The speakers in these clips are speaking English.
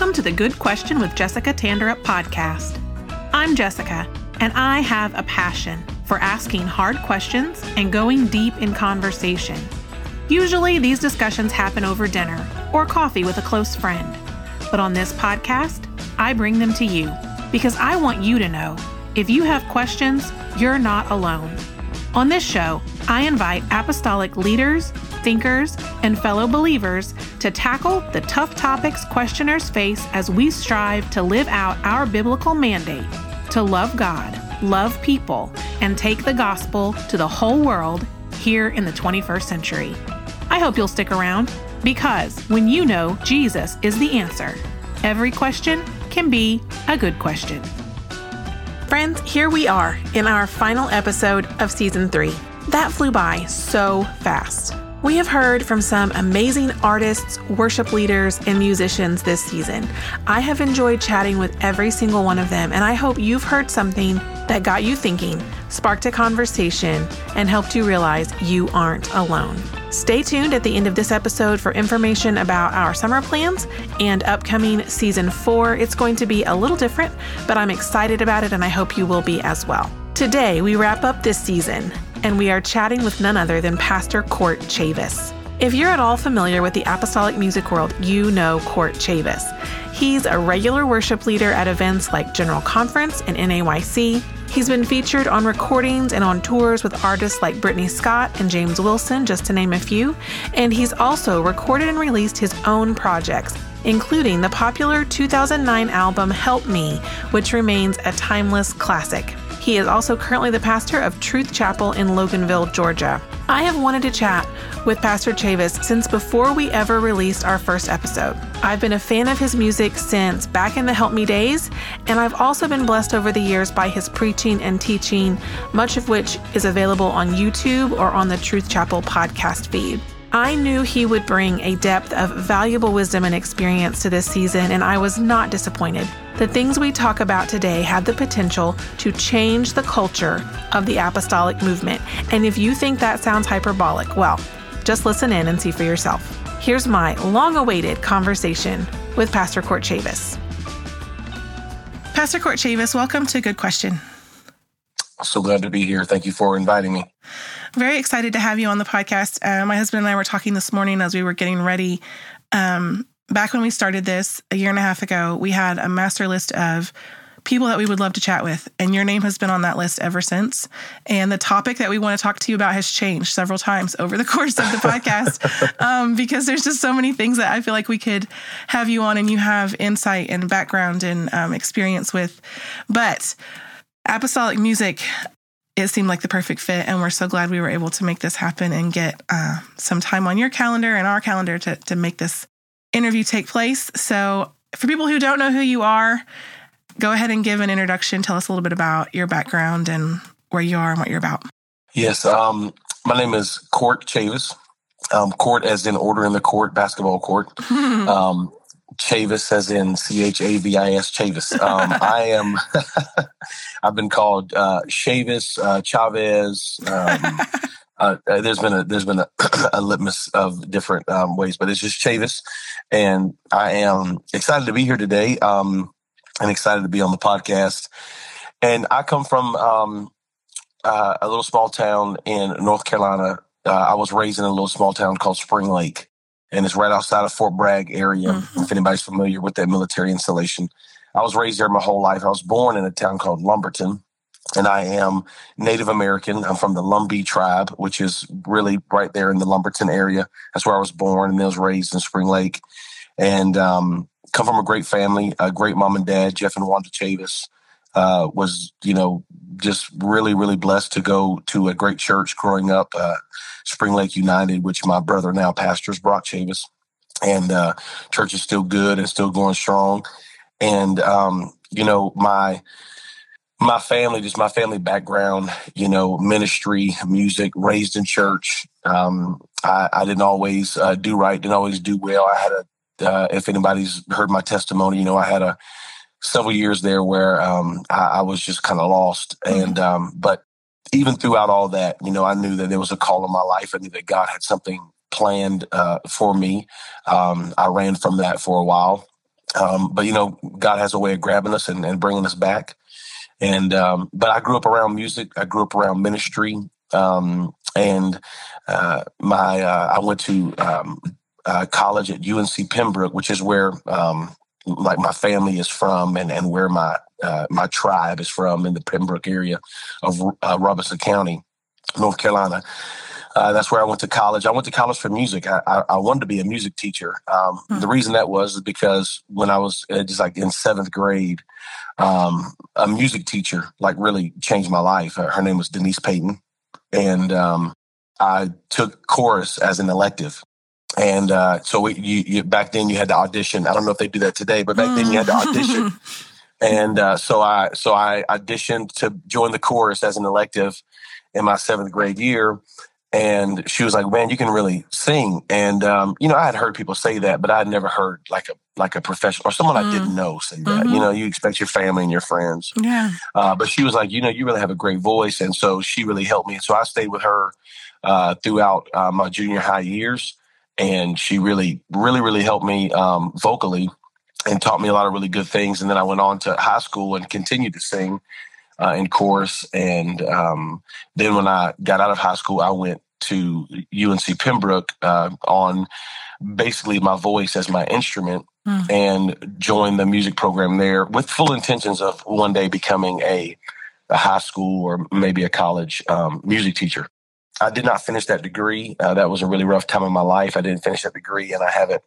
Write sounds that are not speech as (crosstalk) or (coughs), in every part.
Welcome to the Good Question with Jessica Tanderup podcast. I'm Jessica, and I have a passion for asking hard questions and going deep in conversation. Usually, these discussions happen over dinner or coffee with a close friend. But on this podcast, I bring them to you because I want you to know if you have questions, you're not alone. On this show, I invite apostolic leaders, thinkers, and fellow believers to tackle the tough topics questioners face as we strive to live out our biblical mandate to love God, love people, and take the gospel to the whole world here in the 21st century. I hope you'll stick around because when you know Jesus is the answer, every question can be a good question. Friends, here we are in our final episode of season three. That flew by so fast. We have heard from some amazing artists, worship leaders, and musicians this season. I have enjoyed chatting with every single one of them, and I hope you've heard something that got you thinking, sparked a conversation, and helped you realize you aren't alone. Stay tuned at the end of this episode for information about our summer plans and upcoming season four. It's going to be a little different, but I'm excited about it, and I hope you will be as well. Today, we wrap up this season and we are chatting with none other than Pastor Court Chavis. If you're at all familiar with the apostolic music world, you know Court Chavis. He's a regular worship leader at events like General Conference and NAYC. He's been featured on recordings and on tours with artists like Brittany Scott and James Wilson, just to name a few. And he's also recorded and released his own projects, including the popular 2009 album Help Me, which remains a timeless classic. He is also currently the pastor of Truth Chapel in Loganville, Georgia. I have wanted to chat with Pastor Chavis since before we ever released our first episode. I've been a fan of his music since back in the Help Me days, and I've also been blessed over the years by his preaching and teaching, much of which is available on YouTube or on the Truth Chapel podcast feed. I knew he would bring a depth of valuable wisdom and experience to this season, and I was not disappointed. The things we talk about today have the potential to change the culture of the apostolic movement. And if you think that sounds hyperbolic, well, just listen in and see for yourself. Here's my long awaited conversation with Pastor Court Chavis. Pastor Court Chavis, welcome to Good Question. So glad to be here. Thank you for inviting me. Very excited to have you on the podcast. Uh, my husband and I were talking this morning as we were getting ready. Um, back when we started this a year and a half ago, we had a master list of people that we would love to chat with. And your name has been on that list ever since. And the topic that we want to talk to you about has changed several times over the (laughs) course of the podcast (laughs) um, because there's just so many things that I feel like we could have you on and you have insight and background and um, experience with. But apostolic music it seemed like the perfect fit. And we're so glad we were able to make this happen and get uh, some time on your calendar and our calendar to, to make this interview take place. So, for people who don't know who you are, go ahead and give an introduction. Tell us a little bit about your background and where you are and what you're about. Yes. Um, my name is Court Chavis. Um, court as in order in the court, basketball court. (laughs) um, Chavis as in C H A V I S Chavis. Um, (laughs) I am, (laughs) I've been called uh, Chavis, uh, Chavez. Um, uh, uh, there's been a there's been a, (coughs) a litmus of different um, ways, but it's just Chavis, and I am excited to be here today. Um, and excited to be on the podcast. And I come from um, uh, a little small town in North Carolina. Uh, I was raised in a little small town called Spring Lake and it's right outside of Fort Bragg area. Mm-hmm. If anybody's familiar with that military installation, I was raised there my whole life. I was born in a town called Lumberton, and I am Native American. I'm from the Lumbee tribe, which is really right there in the Lumberton area. That's where I was born, and I was raised in Spring Lake, and um, come from a great family, a great mom and dad, Jeff and Wanda Chavis. Uh, was you know just really really blessed to go to a great church growing up. Uh, Spring Lake United, which my brother now pastors, Brock Chavis. And uh, church is still good and still going strong. And um, you know, my my family, just my family background, you know, ministry, music, raised in church. Um, I, I, didn't always uh, do right, didn't always do well. I had a, uh, if anybody's heard my testimony, you know, I had a several years there where um, I, I, was just kind of lost. Mm-hmm. And um, but even throughout all that, you know, I knew that there was a call in my life. I knew that God had something planned uh, for me. Um, I ran from that for a while. Um, but you know, God has a way of grabbing us and, and bringing us back. And um, but I grew up around music. I grew up around ministry. Um, and uh, my uh, I went to um, uh, college at UNC Pembroke, which is where um, like my family is from, and and where my uh, my tribe is from in the Pembroke area of uh, Robeson County, North Carolina. Uh, that's where I went to college. I went to college for music. I, I, I wanted to be a music teacher. Um, hmm. The reason that was is because when I was uh, just like in seventh grade, um, a music teacher like really changed my life. Her name was Denise Payton, and um, I took chorus as an elective. And uh, so we, you, you, back then you had to audition. I don't know if they do that today, but back then you had to audition. (laughs) and uh, so I so I auditioned to join the chorus as an elective in my seventh grade year and she was like, "Man, you can really sing." And um, you know, I had heard people say that, but I had never heard like a like a professional or someone mm. I didn't know say that. Mm-hmm. You know, you expect your family and your friends. Yeah. Uh, but she was like, "You know, you really have a great voice," and so she really helped me. So I stayed with her uh, throughout uh, my junior high years, and she really, really, really helped me um, vocally and taught me a lot of really good things. And then I went on to high school and continued to sing uh, in chorus. And um, then when I got out of high school, I went to UNC Pembroke uh, on basically my voice as my instrument mm. and joined the music program there with full intentions of one day becoming a, a high school or maybe a college um, music teacher. I did not finish that degree. Uh, that was a really rough time in my life. I didn't finish that degree, and I haven't.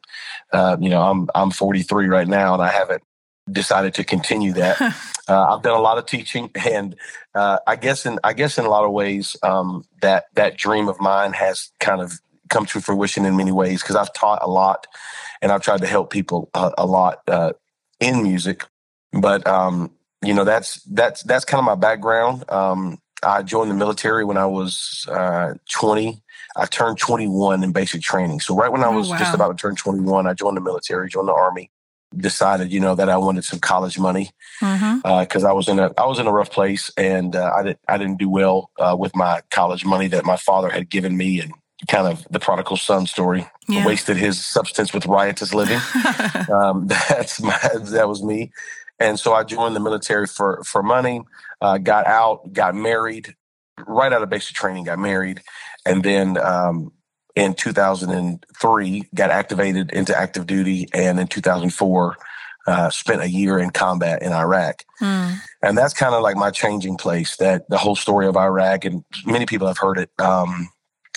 Uh, you know, I'm I'm 43 right now, and I haven't decided to continue that. (laughs) uh, I've done a lot of teaching, (laughs) and uh, I guess in I guess in a lot of ways um, that that dream of mine has kind of come to fruition in many ways because I've taught a lot, and I've tried to help people a, a lot uh, in music. But um, you know, that's that's that's kind of my background. Um, I joined the military when I was uh, 20. I turned 21 in basic training. So right when I oh, was oh, wow. just about to turn 21, I joined the military, joined the army decided, you know, that I wanted some college money because mm-hmm. uh, I was in a I was in a rough place and uh, I didn't I didn't do well uh, with my college money that my father had given me and kind of the prodigal son story. Yeah. Wasted his substance with riotous living. (laughs) um, (laughs) that's my that was me, and so I joined the military for for money. Uh, got out, got married, right out of basic training, got married, and then um, in 2003 got activated into active duty and in 2004 uh, spent a year in combat in iraq mm. and that's kind of like my changing place that the whole story of iraq and many people have heard it um,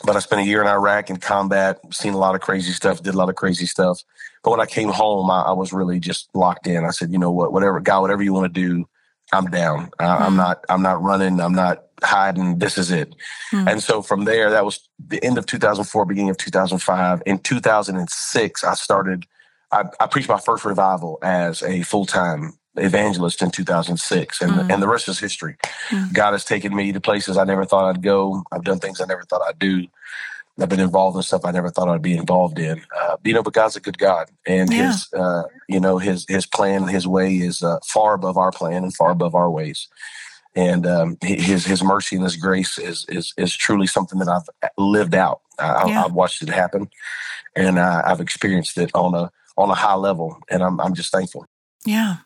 but i spent a year in iraq in combat seen a lot of crazy stuff did a lot of crazy stuff but when i came home I, I was really just locked in i said you know what whatever god whatever you want to do i'm down I, mm. i'm hmm. not i'm not running i'm not hiding. This is it. Mm-hmm. And so from there, that was the end of 2004, beginning of 2005. In 2006, I started, I, I preached my first revival as a full time evangelist in 2006 and, mm-hmm. and the rest is history. Mm-hmm. God has taken me to places I never thought I'd go. I've done things I never thought I'd do. I've been involved in stuff I never thought I'd be involved in. Uh, you know, but God's a good God, and yeah. His, uh, you know, His His plan, His way is uh, far above our plan and far above our ways and um, his his mercy and his grace is is is truly something that I've lived out. I, have watched it happen, and I, I've experienced it on a on a high level, and I'm I'm just thankful. Yeah,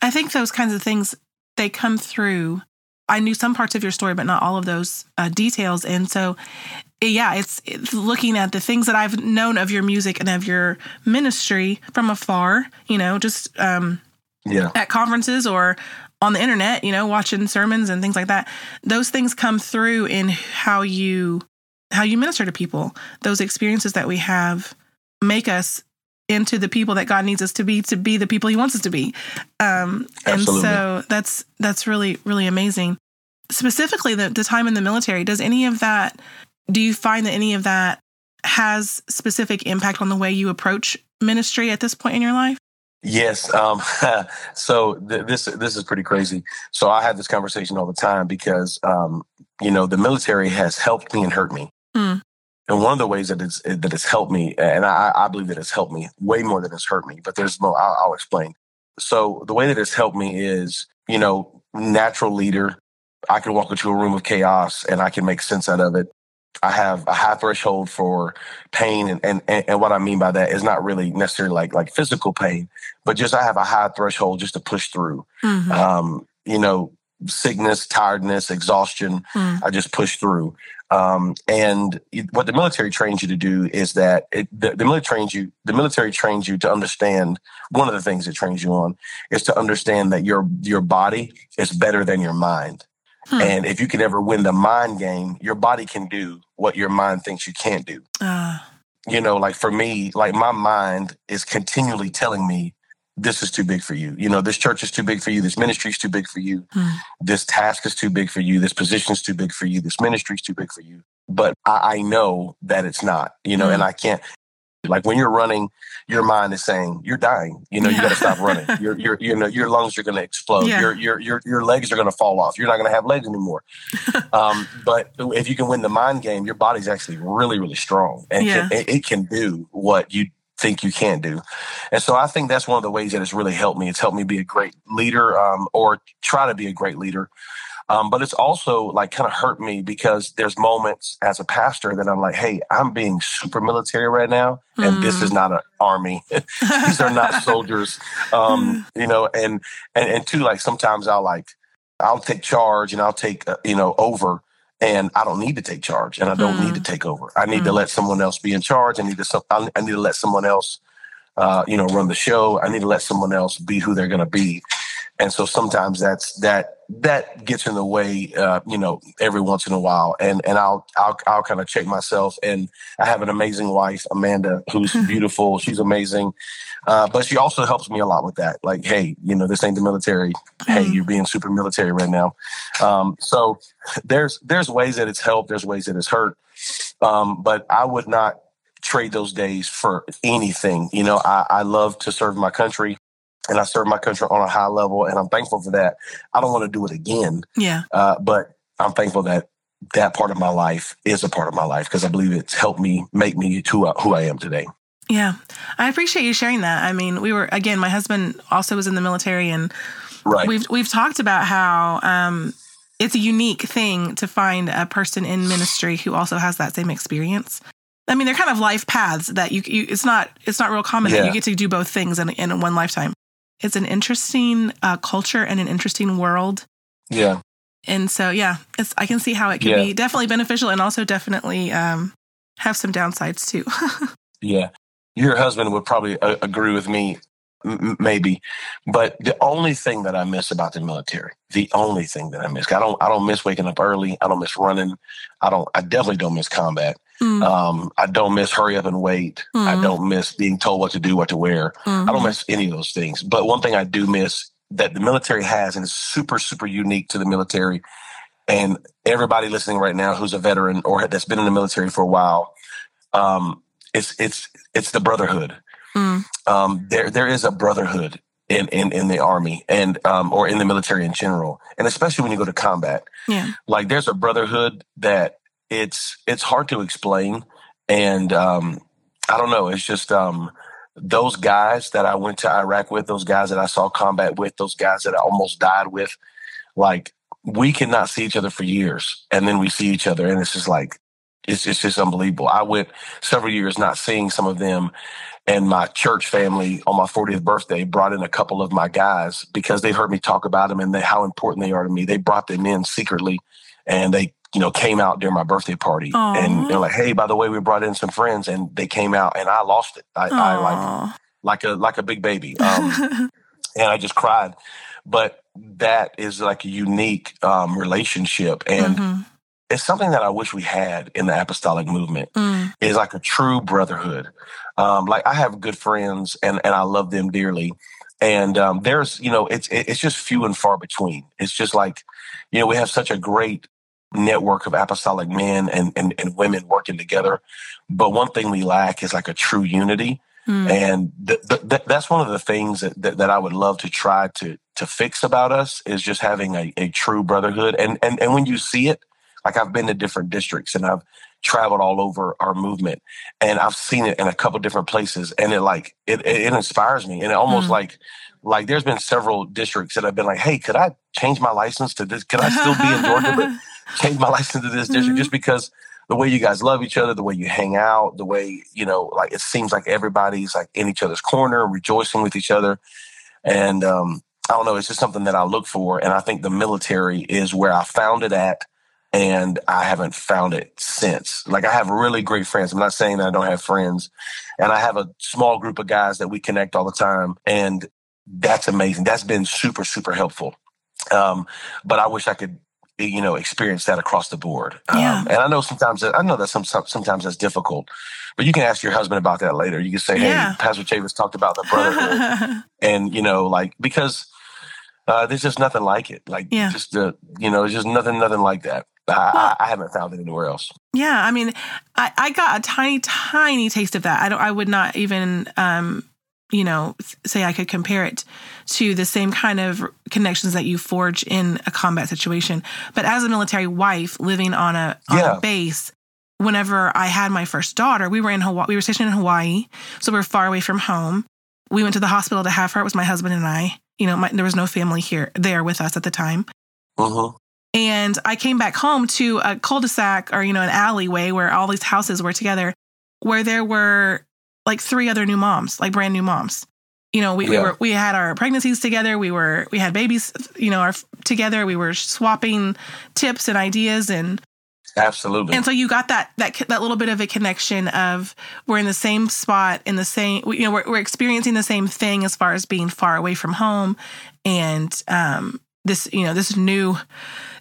I think those kinds of things they come through. I knew some parts of your story, but not all of those uh, details, and so yeah, it's, it's, looking at the things that I've known of your music and of your ministry from afar. You know, just um, yeah at conferences or on the internet, you know, watching sermons and things like that. Those things come through in how you how you minister to people. Those experiences that we have make us into the people that God needs us to be to be the people He wants us to be. Um, and so that's that's really really amazing. Specifically, the, the time in the military. Does any of that? Do you find that any of that has specific impact on the way you approach ministry at this point in your life? Yes. Um, (laughs) so th- this this is pretty crazy. So I have this conversation all the time because um, you know the military has helped me and hurt me. Mm. And one of the ways that it's that it's helped me, and I, I, believe that it's helped me way more than it's hurt me. But there's more. I'll, I'll explain. So the way that it's helped me is, you know, natural leader. I can walk into a room of chaos and I can make sense out of it I have a high threshold for pain, and, and and what I mean by that is not really necessarily like like physical pain, but just I have a high threshold just to push through. Mm-hmm. Um, you know, sickness, tiredness, exhaustion. Mm. I just push through. Um, and what the military trains you to do is that it, the, the, military trains you. The military trains you to understand. One of the things it trains you on is to understand that your your body is better than your mind. Hmm. And if you can ever win the mind game, your body can do what your mind thinks you can't do. Uh. You know, like for me, like my mind is continually telling me this is too big for you. You know, this church is too big for you. This ministry is too big for you. Hmm. This task is too big for you. This position is too big for you. This ministry is too big for you. But I, I know that it's not, you know, hmm. and I can't, like when you're running, your mind is saying you're dying. You know, yeah. you got to stop running. Your your you know your lungs are going (laughs) to explode. Yeah. Your your your your legs are going to fall off. You're not going to have legs anymore. (laughs) um, but if you can win the mind game, your body's actually really really strong and yeah. can, it, it can do what you think you can't do. And so I think that's one of the ways that it's really helped me. It's helped me be a great leader um, or try to be a great leader. Um, but it's also like kind of hurt me because there's moments as a pastor that I'm like, hey, I'm being super military right now, and mm. this is mm. not an army. (laughs) These are not soldiers. Um, (laughs) you know, and and and two, like sometimes I'll like I'll take charge and I'll take uh, you know over and I don't need to take charge and I don't mm. need to mm. take over. I need mm. to let someone else be in charge. I need to I need to let someone else uh, you know run the show. I need to let someone else be who they're going to be. And so sometimes that's that that gets in the way, uh, you know, every once in a while. And and I'll I'll I'll kind of check myself. And I have an amazing wife, Amanda, who's (laughs) beautiful. She's amazing. Uh, but she also helps me a lot with that. Like, hey, you know, this ain't the military. Hey, mm-hmm. you're being super military right now. Um, so there's there's ways that it's helped. There's ways that it's hurt. Um, but I would not trade those days for anything. You know, I, I love to serve my country and I serve my country on a high level, and I'm thankful for that. I don't want to do it again. Yeah. Uh, but I'm thankful that that part of my life is a part of my life because I believe it's helped me make me to uh, who I am today. Yeah, I appreciate you sharing that. I mean, we were again. My husband also was in the military, and right. we've we've talked about how um, it's a unique thing to find a person in ministry who also has that same experience. I mean, they're kind of life paths that you, you it's not it's not real common yeah. that you get to do both things in, in one lifetime. It's an interesting uh, culture and an interesting world. Yeah. And so, yeah, it's I can see how it can yeah. be definitely beneficial and also definitely um, have some downsides too. (laughs) yeah your husband would probably uh, agree with me m- maybe but the only thing that i miss about the military the only thing that i miss i don't i don't miss waking up early i don't miss running i don't i definitely don't miss combat mm. um, i don't miss hurry up and wait mm. i don't miss being told what to do what to wear mm-hmm. i don't miss any of those things but one thing i do miss that the military has and is super super unique to the military and everybody listening right now who's a veteran or that's been in the military for a while um, it's it's it's the brotherhood. Mm. Um, there there is a brotherhood in, in, in the army and um, or in the military in general, and especially when you go to combat. Yeah, like there's a brotherhood that it's it's hard to explain, and um, I don't know. It's just um, those guys that I went to Iraq with, those guys that I saw combat with, those guys that I almost died with, like we cannot see each other for years, and then we see each other, and it's just like it's, it's just unbelievable. I went several years not seeing some of them. And my church family on my 40th birthday brought in a couple of my guys because they heard me talk about them and they, how important they are to me. They brought them in secretly and they, you know, came out during my birthday party. Aww. And they're like, hey, by the way, we brought in some friends and they came out and I lost it. I, I like, like a, like a big baby. (laughs) Um, and I just cried. But that is like a unique um, relationship. And, mm-hmm it's something that I wish we had in the apostolic movement. Mm. Is like a true brotherhood. Um, like I have good friends and and I love them dearly. And um, there's you know it's it's just few and far between. It's just like you know we have such a great network of apostolic men and, and, and women working together. But one thing we lack is like a true unity. Mm. And th- th- that's one of the things that, that, that, I would love to try to to fix about us is just having a, a true brotherhood. And, and and when you see it, like I've been to different districts and I've traveled all over our movement and I've seen it in a couple different places and it like it it inspires me and it almost mm. like like there's been several districts that have been like, hey, could I change my license to this? Could I still be in Georgia (laughs) change my (laughs) license to this district mm-hmm. just because the way you guys love each other, the way you hang out, the way, you know, like it seems like everybody's like in each other's corner, rejoicing with each other. And um, I don't know, it's just something that I look for. And I think the military is where I found it at. And I haven't found it since. Like, I have really great friends. I'm not saying that I don't have friends. And I have a small group of guys that we connect all the time. And that's amazing. That's been super, super helpful. Um, but I wish I could you know experience that across the board Yeah. um, and i know sometimes i know that some, some sometimes that's difficult but you can ask your husband about that later you can say hey Yeah. pastor chavis talked about the brotherhood (laughs) and you know like because uh, there's just nothing like it like Yeah. just the you know there's just nothing nothing like that I, Well- I haven't found it anywhere else Yeah, I mean, I, I got a tiny, tiny taste of that. I don't. I would not even, um, you know, say I could compare it to the same kind of connections that you forge in a combat situation. But as a military wife living on a on Yeah. a base, whenever I had my first daughter, we were in Hawaii. We were stationed in Hawaii, so we were far away from home. We went to the hospital to have her. It was my husband and I. You know, my, there was no family here there with us at the time. mm-hmm. And I came back home to a cul-de-sac or, you know, an alleyway where all these houses were together, where there were like three other new moms, like brand new moms. You know, we, we were we had our pregnancies together. We were we had babies, you know, our together. We were swapping tips and ideas and absolutely and so you got that that that little bit of a connection of we're in the same spot in the same you know we're, we're experiencing the same thing as far as being far away from home and um this you know this new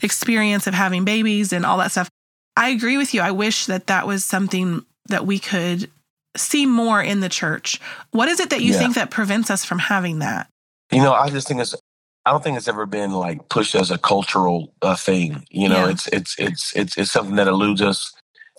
experience of having babies and all that stuff i agree with you i wish that that was something that we could see more in the church what is it that you Yeah. think that prevents us from having that You know, I just think it's. I don't think it's ever been like pushed as a cultural uh, thing. You know, Yeah. it's it's it's it's it's something that eludes us.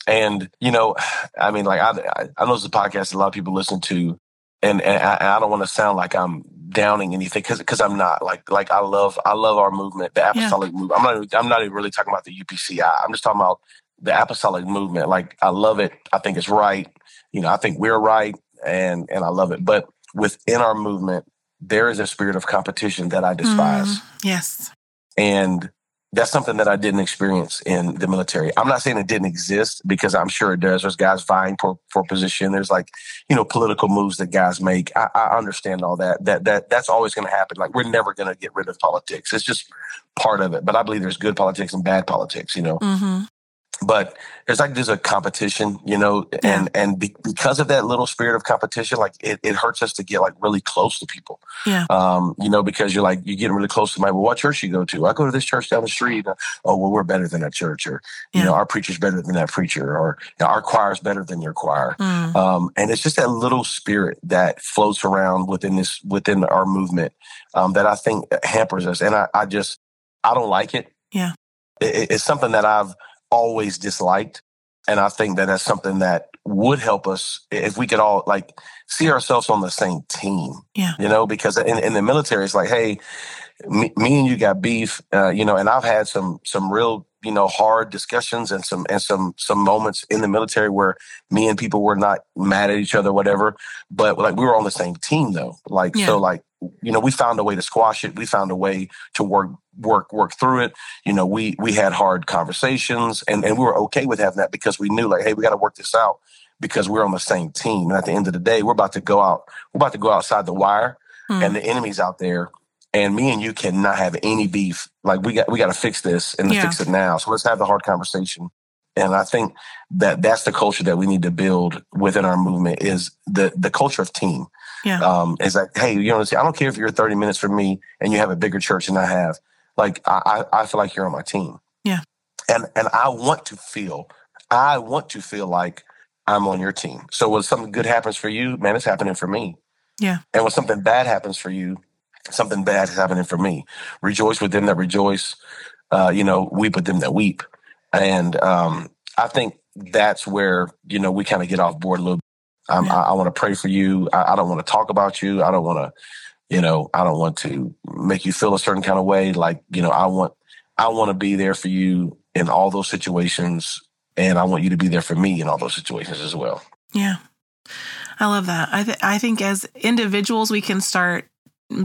And you know, (sighs) I mean, like I I, know it's a podcast a lot of people listen to, and and I, I don't want to sound like I'm downing anything because because I'm not. Like like I love I love our movement, the apostolic movement. I'm not I'm not even really talking about the UPCI. I'm just talking about the apostolic movement. Like I love it. I think it's right. You know, I think we're right, and and I love it. But within our movement there is a spirit of competition that I despise. Mm, yes And that's something that I didn't experience in the military. I'm not saying it didn't exist because I'm sure it does. There's guys vying for, for position. There's like, you know, political moves that guys make. I, I understand all that. That that that's always going to happen. Like we're never going to get rid of politics. It's just part of it. But I believe there's good politics and bad politics. You know, hmm but there's like there's a competition, you know, and and be, because of that little spirit of competition, like it, it hurts us to get like really close to people. Yeah. Um, you know, because you're like you're getting really close to my well, what church you go to? I go to this church down the street. Uh, Oh, well, we're better than that church, or you Yeah. know, our preacher's better than that preacher, or you know, our choir's better than your choir. Mm. Um, and it's just that little spirit that floats around within this within our movement um, that I think hampers us. And I, I just I don't like it. Yeah. It- it's something that I've always disliked, and I think that that's something that would help us if we could all like see ourselves on the same team. Yeah. You know, because in, in the military, it's like, hey, me, me and you got beef, uh, you know, and I've had some some real you know hard discussions and some and some some moments in the military where me and people were not mad at each other, whatever. But like we were on the same team though. Like Yeah. so, like you know, we found a way to squash it. We found a way to work work work through it. You know, we we had hard conversations, and and we were okay with having that because we knew like, hey, we got to work this out because we're on the same team. And at the end of the day, we're about to go out. We're about to go outside the wire, Mm. and the enemy's out there. And me and you cannot have any beef. Like we got we got to fix this and Yeah. fix it now. So let's have the hard conversation. And I think that that's the culture that we need to build within our movement is the the culture of team. Yeah. Um, is like, hey, you know? I don't care if you're 30 minutes from me and you have a bigger church than I have. Like I, I, I feel like you're on my team. Yeah. And and I want to feel, I want to feel like I'm on your team. So when something good happens for you, man, it's happening for me. Yeah. And when something bad happens for you, something bad is happening for me. Rejoice with them that rejoice. Uh, you know, weep with them that weep. And um, I think that's where you know we kind of get off board a little. I'm. I, I want to pray for you. I, I don't want to talk about you. I don't want to, you know, I don't want to make you feel a certain kind of way. Like you know, I want, I want to be there for you in all those situations, and I want you to be there for me in all those situations as well. Yeah. I love that. I th- I think as individuals we can start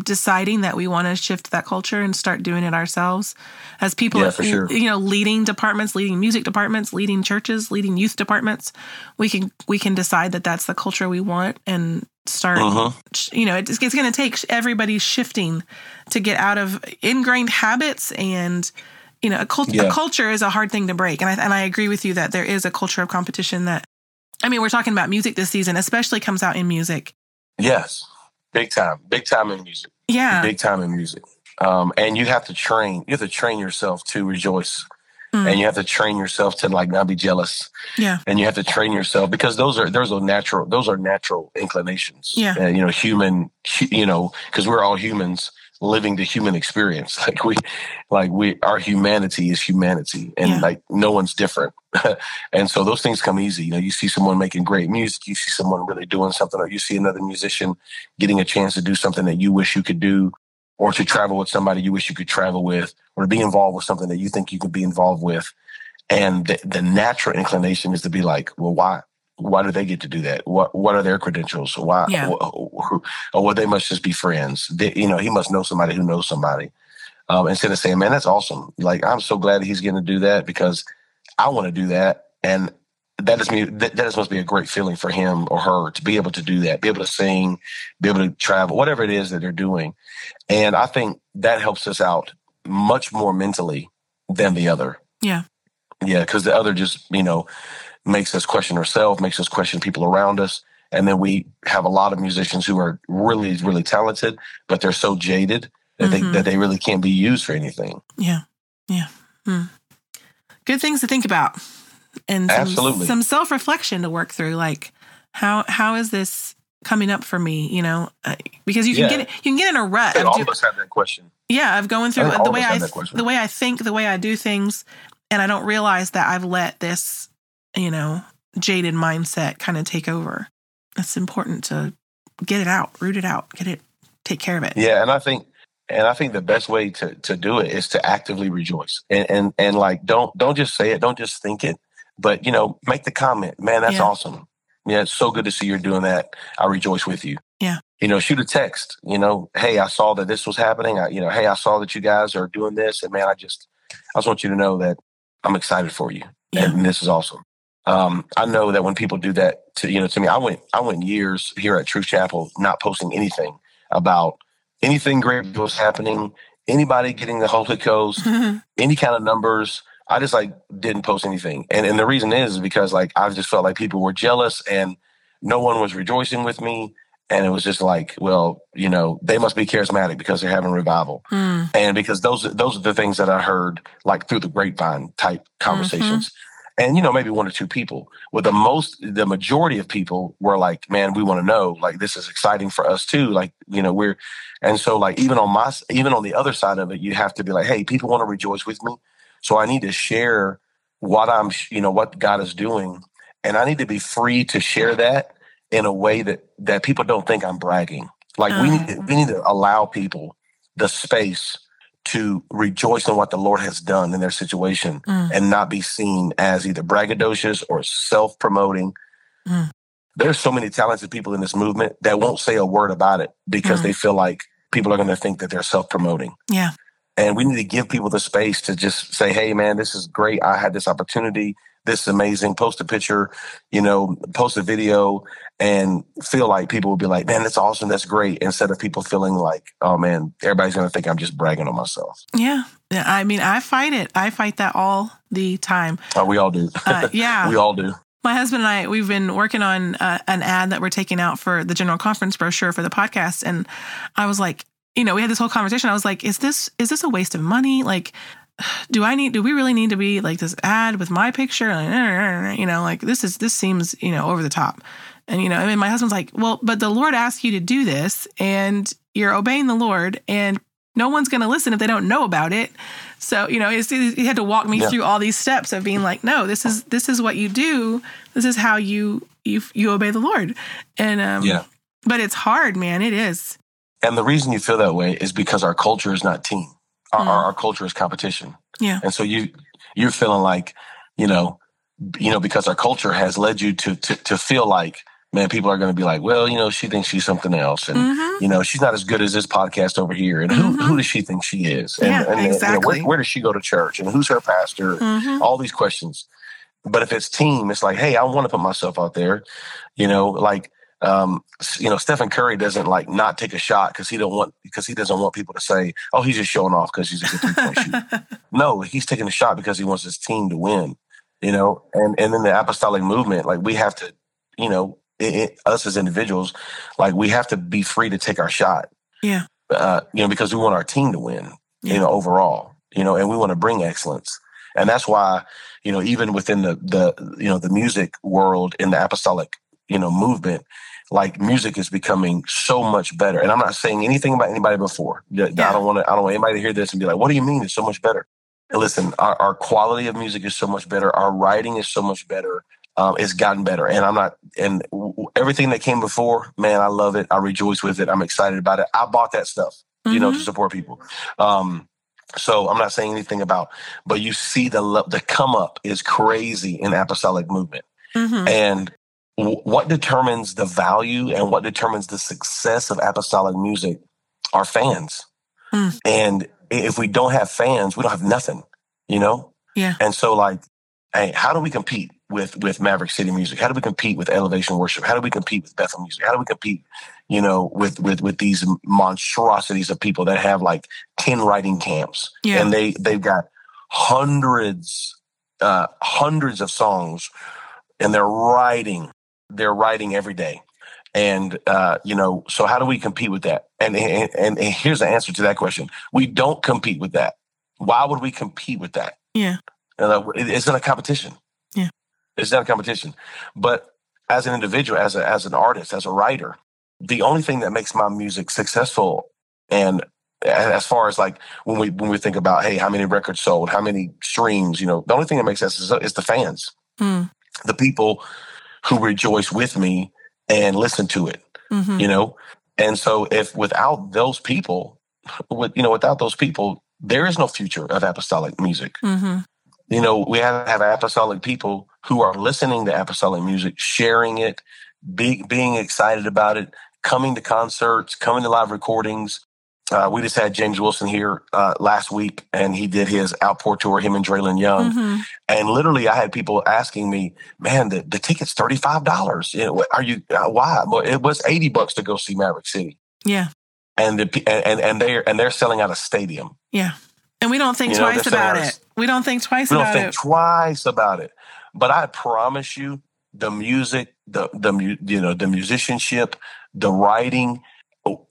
deciding that we want to shift that culture and start doing it ourselves. As people Yeah, sure. you know leading departments leading music departments leading churches leading youth departments we can we can decide that that's the culture we want and start Mhm. you know it's, it's going to take everybody shifting to get out of ingrained habits and you know a, cult- a culture is a hard thing to break. And I, and I agree with you that there is a culture of competition that i mean we're talking about music this season especially comes out in music. Yes, big time, big time in music, yeah big time in music. Um, and you have to train. You have to train yourself to rejoice, Mm. and you have to train yourself to like not be jealous. yeah and you have to train yourself because those are those are natural those are natural inclinations Yeah. Uh, you know human you know because we're all humans living the human experience (laughs) like we like we our humanity is humanity and Yeah. like no one's different (laughs) and so those things come easy you know you see someone making great music you see someone really doing something or you see another musician getting a chance to do something that you wish you could do or to travel with somebody you wish you could travel with or to be involved with something that you think you could be involved with and the, the natural inclination is to be like, well, why? Why do they get to do that? What What are their credentials? Why? Yeah. Or, or well, they must just be friends. They, you know, he must know somebody who knows somebody. Um, instead of saying, "Man, that's awesome!" Like, I'm so glad he's getting to do that because I want to do that, and that is me. That, that is must be a great feeling for him or her to be able to do that, be able to sing, be able to travel, whatever it is that they're doing. And I think that helps us out much more mentally than the other. Yeah. Yeah, because the other just, you know, makes us question ourselves, makes us question people around us. And then we have a lot of musicians who are really, really talented, but they're so jaded that Mhm. they that they really can't be used for anything. Yeah. Yeah. Hmm. Good things to think about. And some, Absolutely. some self-reflection to work through like how how is this coming up for me, you know? Uh, because you can Yeah. get you can get in a rut And of all do- of us have that question. yeah, of going through the way I the way I think, the way I do things and I don't realize that I've let this, you know, jaded mindset kind of take over. It's important to get it out, root it out, get it take care of it. Yeah, and I think and I think the best way to to do it is to actively rejoice. And and and like don't don't just say it, don't just think it, but you know, make the comment. Man, that's Yeah. awesome. Yeah, it's so good to see you're doing that. I rejoice with you. Yeah. You know, shoot a text, you know, hey, I saw that this was happening. I, you know, hey, I saw that you guys are doing this. And man, I just I just want you to know that I'm excited for you. Yeah. And this is awesome. Um, I know that when people do that to you know to me, I went I went years here at Truth Chapel not posting anything about anything great that was happening, anybody getting the Holy Ghost, (laughs) any kind of numbers. I just like didn't post anything. And and the reason is, because like I just felt like people were jealous and no one was rejoicing with me. And it was just like, well, you know, they must be charismatic because they're having revival. Hmm. And because those those are the things that I heard like through the grapevine type conversations. And you know, maybe one or two people. Well, the most the majority of people were like, man, we want to know, like this is exciting for us too. Like, you know, we're and so like even on my even on the other side of it, you have to be like, hey, people want to rejoice with me. So I need to share what I'm, you know, what God is doing. And I need to be free to share that in a way that that people don't think I'm bragging. Like we need mm. to, we need to allow people the space to rejoice in what the Lord has done in their situation Mm. and not be seen as either braggadocious or self-promoting. Mm. There's so many talented people in this movement that won't say a word about it because Mm. they feel like people are going to think that they're self-promoting. Yeah. And we need to give people the space to just say, hey, man, this is great. I had this opportunity. This is amazing. Post a picture, you know, post a video and feel like people will be like, man, that's awesome. That's great. Instead of people feeling like, oh, man, everybody's going to think I'm just bragging on myself. Yeah. Yeah, I mean, I fight it. I fight that all the time. Oh, we all do. Uh, yeah. (laughs) we all do. My husband and I, we've been working on uh, an ad that we're taking out for the general conference brochure for the podcast, and I was like, you know, we had this whole conversation. I was like, is this is this a waste of money? Like, do I need? Do we really need to be like this ad with my picture? Like, you know, like this is this seems you know over the top. And you know, I mean, my husband's like, well, but the Lord asked you to do this, and you're obeying the Lord, and no one's going to listen if they don't know about it. So you know, it's, he had to walk me Yeah. through all these steps of being like, no, this is this is what you do. This is how you you you obey the Lord. And um, Yeah. but it's hard, man. It is. And the reason you feel that way is because our culture is not team. Our, Mm. our, our culture is competition. Yeah. And so you you're feeling like, you know, you know, because our culture has led you to to to feel like, man, people are going to be like, well, you know, she thinks she's something else, and Mhm. you know, she's not as good as this podcast over here. And who Mhm. who does she think she is? And, Yeah, and, you know, exactly. where, where does she go to church? And who's her pastor? Mhm. All these questions. But if it's team, it's like, hey, I want to put myself out there. You know, like um, you know, Stephen Curry doesn't like not take a shot because he don't want because he doesn't want people to say, oh, he's just showing off because he's a good three point shooter. (laughs) No, he's taking a shot because he wants his team to win. You know, and and then the apostolic movement, like we have to, you know, it, it, us as individuals, like we have to be free to take our shot. Yeah. Uh, you know, because we want our team to win. Yeah. You know, overall, you know, and we want to bring excellence, and that's why, you know, even within the the you know the music world in the apostolic you know movement like music is becoming so much better. And i'm not saying anything about anybody before. I don't want to i don't want anybody to hear this and be like what do you mean it's so much better? Listen our, our quality of music is so much better. Our writing is so much better. Um, it's gotten better. And i'm not and everything that came before man i love it. I rejoice with it. I'm excited about it. I bought that stuff you know to Mhm. support people. Um so i'm not saying anything about but you see the the come up is crazy in apostolic movement. Mhm. and what determines the value and what determines the success of apostolic music are fans. Hmm. And if we don't have fans, we don't have nothing, you know? Yeah. And so like, hey, how do we compete with with Maverick City Music? How do we compete with Elevation Worship? How do we compete with Bethel Music? How do we compete, you know, with with with these monstrosities of people that have like 10 writing camps Yeah. and they they've got hundreds uh hundreds of songs and they're writing they're writing every day. And uh you know so how do we compete with that? And and, and here's the answer to that question. We don't compete with that. Why would we compete with that? Yeah. uh, it- it's not a competition. Yeah. it's not a competition. But as an individual as a as an artist as a writer the only thing that makes my music successful and as far as like when we when we think about hey how many records sold how many streams you know the only thing that makes sense is, is the fans. Hmm. the people who rejoice with me and listen to it Mhm. you know and so if without those people with you know without those people there is no future of apostolic music Mhm. you know we have to have apostolic people who are listening to apostolic music sharing it be, being excited about it coming to concerts coming to live recordings uh, we just had James Wilson here uh, last week, and he did his outpour tour. Him and Draylon Young, Mhm. and literally, I had people asking me, "Man, the, the ticket's thirty five dollars. You know, are you uh, why? Well, it was eighty bucks to go see Maverick City, Yeah. and the, and and they're and they're selling out a stadium. Yeah. And we don't think You twice they're about it. We don't think twice We don't about think it. twice about it. But I promise you, the music, the the you know the musicianship, the writing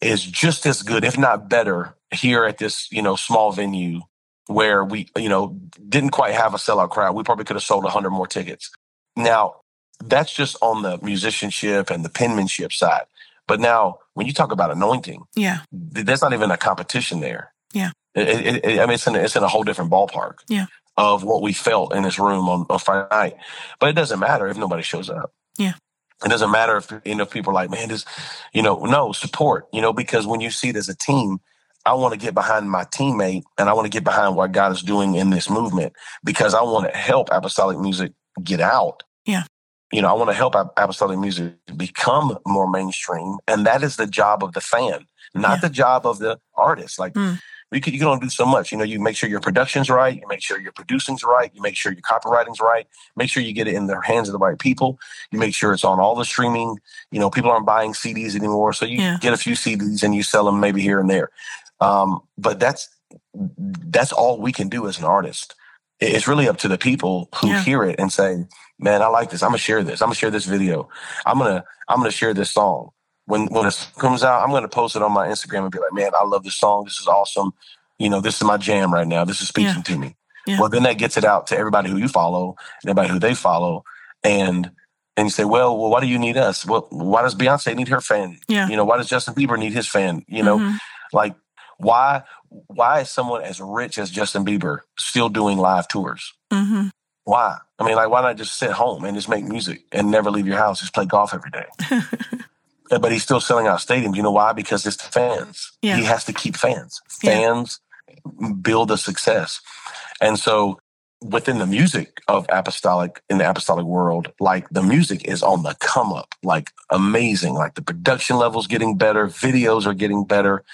is just as good, if not better, here at this you know small venue where we you know didn't quite have a sellout crowd. We probably could have sold hundred more tickets. Now that's just on the musicianship and the penmanship side. But now when you talk about anointing, yeah. th- there's not even a competition there. Yeah. It, it, it- I mean, it's in, a, it's in a whole different ballpark. Yeah. Of what we felt in this room on, on Friday night. But it doesn't matter if nobody shows up. Yeah. It doesn't matter if, you know, people are like, man, this, you know, no, support, you know, because when you see it as a team, I want to get behind my teammate and I want to get behind what God is doing in this movement because I want to help apostolic music get out. Yeah. You know, I want to help apostolic music become more mainstream. And that is the job of the fan, not Yeah. the job of the artist. Like, Mm. You can, you can only do so much. You know, you make sure your production's right, you make sure your producing's right, you make sure your copywriting's right, make sure you get it in the hands of the right people, you make sure it's on all the streaming. You know, people aren't buying CDs anymore, so you Yeah. get a few CDs and you sell them maybe here and there. Um, but that's that's all we can do as an artist. It's really up to the people who Yeah. hear it and say, "Man, I like this. I'm gonna share this. I'm gonna share this video. I'm gonna I'm gonna share this song." When when it comes out, I'm gonna post it on my Instagram and be like, "Man, I love this song. This is awesome. You know, this is my jam right now. This is speaking to me." Yeah. Well, then that gets it out to everybody who you follow and everybody who they follow, and and you say, "Well, well, why do you need us? Well, why does Beyonce need her fan? Yeah. You know, why does Justin Bieber need his fan? You know, Mhm. like why why is someone as rich as Justin Bieber still doing live tours? Mhm. Why? I mean, like, why not just sit home and just make music and never leave your house, just play golf every day? (laughs) Uh, but he's still selling out stadiums. You know why? Because it's the fans. Yeah. He has to keep fans. Yeah. Fans build a success. And so within the music of apostolic in the apostolic world, like the music is on the come up, like amazing. Like the production levels getting better, videos are getting better,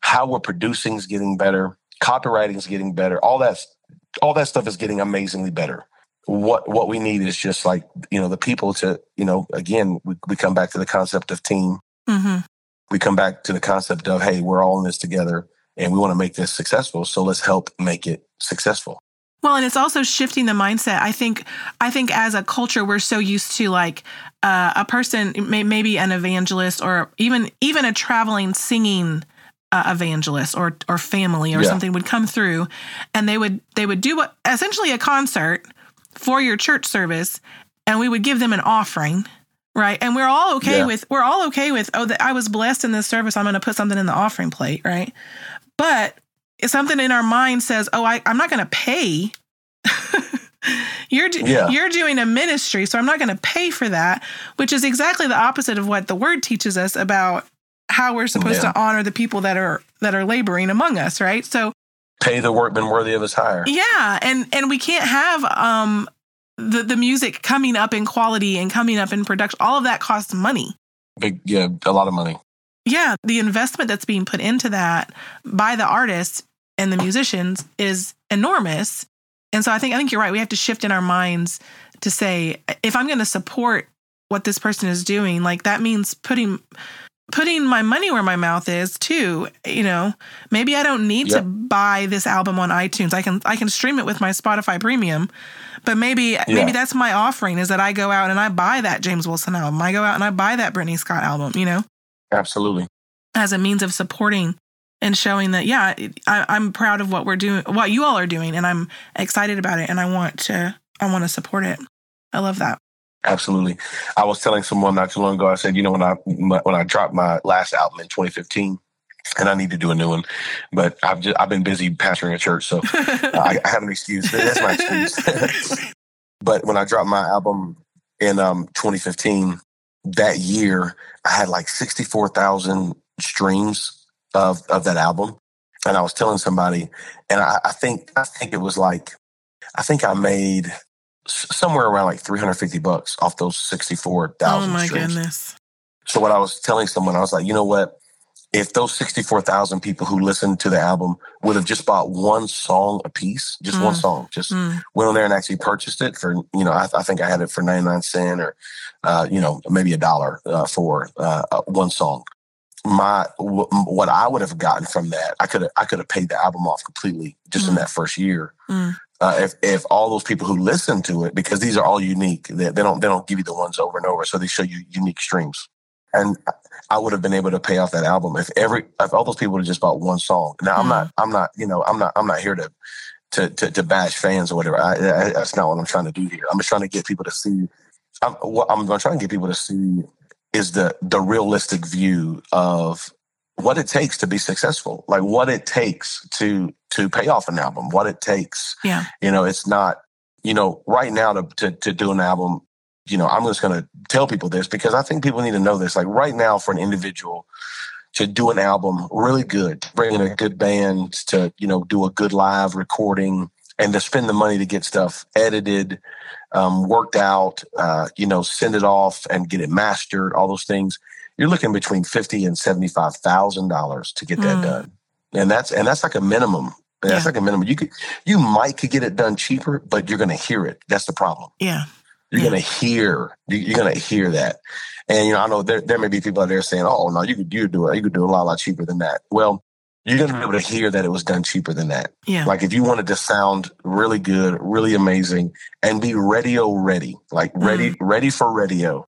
how we're producing is getting better, copywriting is getting better. All that, all that stuff is getting amazingly better. What what we need is just like you know the people to you know again we, we come back to the concept of team. Mm-hmm. We come back to the concept of hey we're all in this together and we want to make this successful. So let's help make it successful. Well, and it's also shifting the mindset. I think I think as a culture we're so used to like uh, a person may, maybe an evangelist or even even a traveling singing uh, evangelist or or family or yeah. something would come through and they would they would do what essentially a concert for your church service and we would give them an offering right and we're all okay yeah. with we're all okay with oh that I was blessed in this service I'm going to put something in the offering plate right but something in our mind says, "Oh, I, I'm not going to pay." (laughs) you're yeah. you're doing a ministry, so I'm not going to pay for that, which is exactly the opposite of what the word teaches us about how we're supposed yeah. to honor the people that are that are laboring among us, right? So pay the workman worthy of his hire. Yeah, and and we can't have um the the music coming up in quality and coming up in production. All of that costs money. Big yeah, a lot of money yeah, the investment that's being put into that by the artists and the musicians is enormous. And so I think I think you're right. We have to shift in our minds to say if I'm going to support what this person is doing, like that means putting putting my money where my mouth is too you know maybe i don't need yep. to buy this album on itunes i can i can stream it with my spotify premium but maybe yeah. maybe that's my offering is that i go out and i buy that james wilson album i go out and i buy that brittany scott album you know Absolutely. As a means of supporting and showing that, yeah, I, I'm proud of what we're doing, what you all are doing, and I'm excited about it, and I want to, I want to support it. I love that. Absolutely. I was telling someone not too long ago. I said, you know, when I when I dropped my last album in 2015, and I need to do a new one, but I've just I've been busy pastoring a church, so I, I have an excuse. That's my excuse. (laughs) but when I dropped my album in um, 2015, that year I had like 64,000 streams of, of that album. And I was telling somebody, and I, I think, I think it was like, I think I made somewhere around like 350 bucks off those 64,000 Oh my streams. goodness. So what I was telling someone, I was like, you know what? if those 64,000 people who listened to the album would have just bought one song a piece, just mm. one song, just mm. went on there and actually purchased it for, you know, I, I think I had it for 99 cent or, uh, you know, maybe a dollar uh, for uh, one song. My, w- what I would have gotten from that, I could have, I could have paid the album off completely just mm. in that first year. Uh, if if all those people who listen to it, because these are all unique, they, they don't they don't give you the ones over and over, so they show you unique streams and I would have been able to pay off that album if every if all those people have just bought one song. Now I'm not mm. I'm not you know I'm not I'm not here to to to, to bash fans or whatever. I, I, that's not what I'm trying to do here. I'm just trying to get people to see. I'm, what I'm going to try and get people to see is the the realistic view of what it takes to be successful, like what it takes to to pay off an album, what it takes. Yeah, you know, it's not you know right now to to, to do an album you know, I'm just going to tell people this because I think people need to know this. Like right now, for an individual to do an album really good, bring in a good band to, you know, do a good live recording and to spend the money to get stuff edited, um, worked out, uh, you know, send it off and get it mastered, all those things. You're looking between fifty and seventy-five thousand dollars to get that mm. done, and that's and that's like a minimum. That's yeah. like a minimum. You could, you might could get it done cheaper, but you're going to hear it. That's the problem. Yeah. You're yeah. gonna hear you're gonna hear that. And you know, I know there there may be people out there saying, "Oh no, you could you do it. You could do a lot, lot cheaper than that." Well, you're gonna be able to hear that it was done cheaper than that. Yeah. Like if you wanted to sound really good, really amazing, and be radio ready, like ready mm. ready for radio,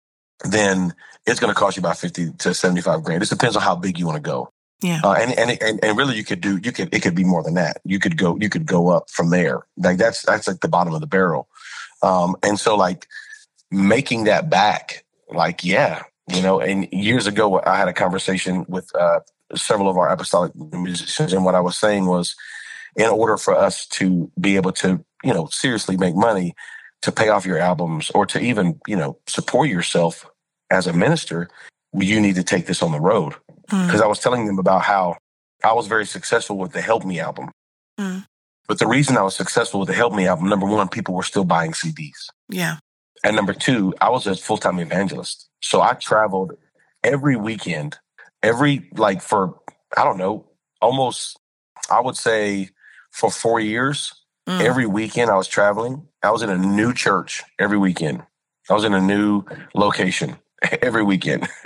then it's gonna cost you about fifty to seventy five grand. It depends on how big you want to go. Yeah. Uh, and, and and and really, you could do you could it could be more than that. You could go you could go up from there. Like that's that's like the bottom of the barrel. Um, and so like making that back, like, yeah, you know, and years ago, I had a conversation with uh, several of our apostolic musicians. And what I was saying was, in order for us to be able to, you know, seriously make money to pay off your albums or to even, you know, support yourself as a minister, you need to take this on the road. Because mm. I was telling them about how I was very successful with the Help Me album. Mm. But the reason I was successful with the Help Me album, number one, people were still buying CDs. Yeah. And number two, I was a full time evangelist. So I traveled every weekend, every, like for, I don't know, almost, I would say for four years, mm. every weekend I was traveling. I was in a new church every weekend. I was in a new location (laughs) every weekend. (laughs)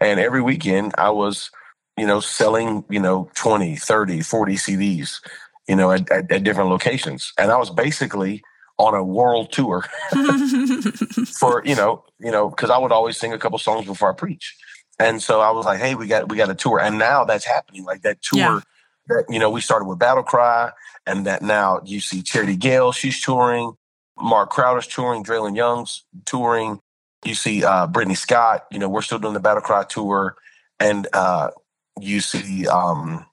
and every weekend I was, you know, selling, you know, 20, 30, 40 CDs, you know, at, at, at different locations. And I was basically on a world tour (laughs) for, you know, you know, because I would always sing a couple songs before I preach. And so I was like, hey, we got we got a tour. And now that's happening. Like that tour yeah. that, you know, we started with Battle Cry, and that now you see Charity Gayle, she's touring, Mark Crowder's touring, Draylen Young's touring. You see uh Brittany Scott, you know, we're still doing the Battle Cry tour. And uh you see um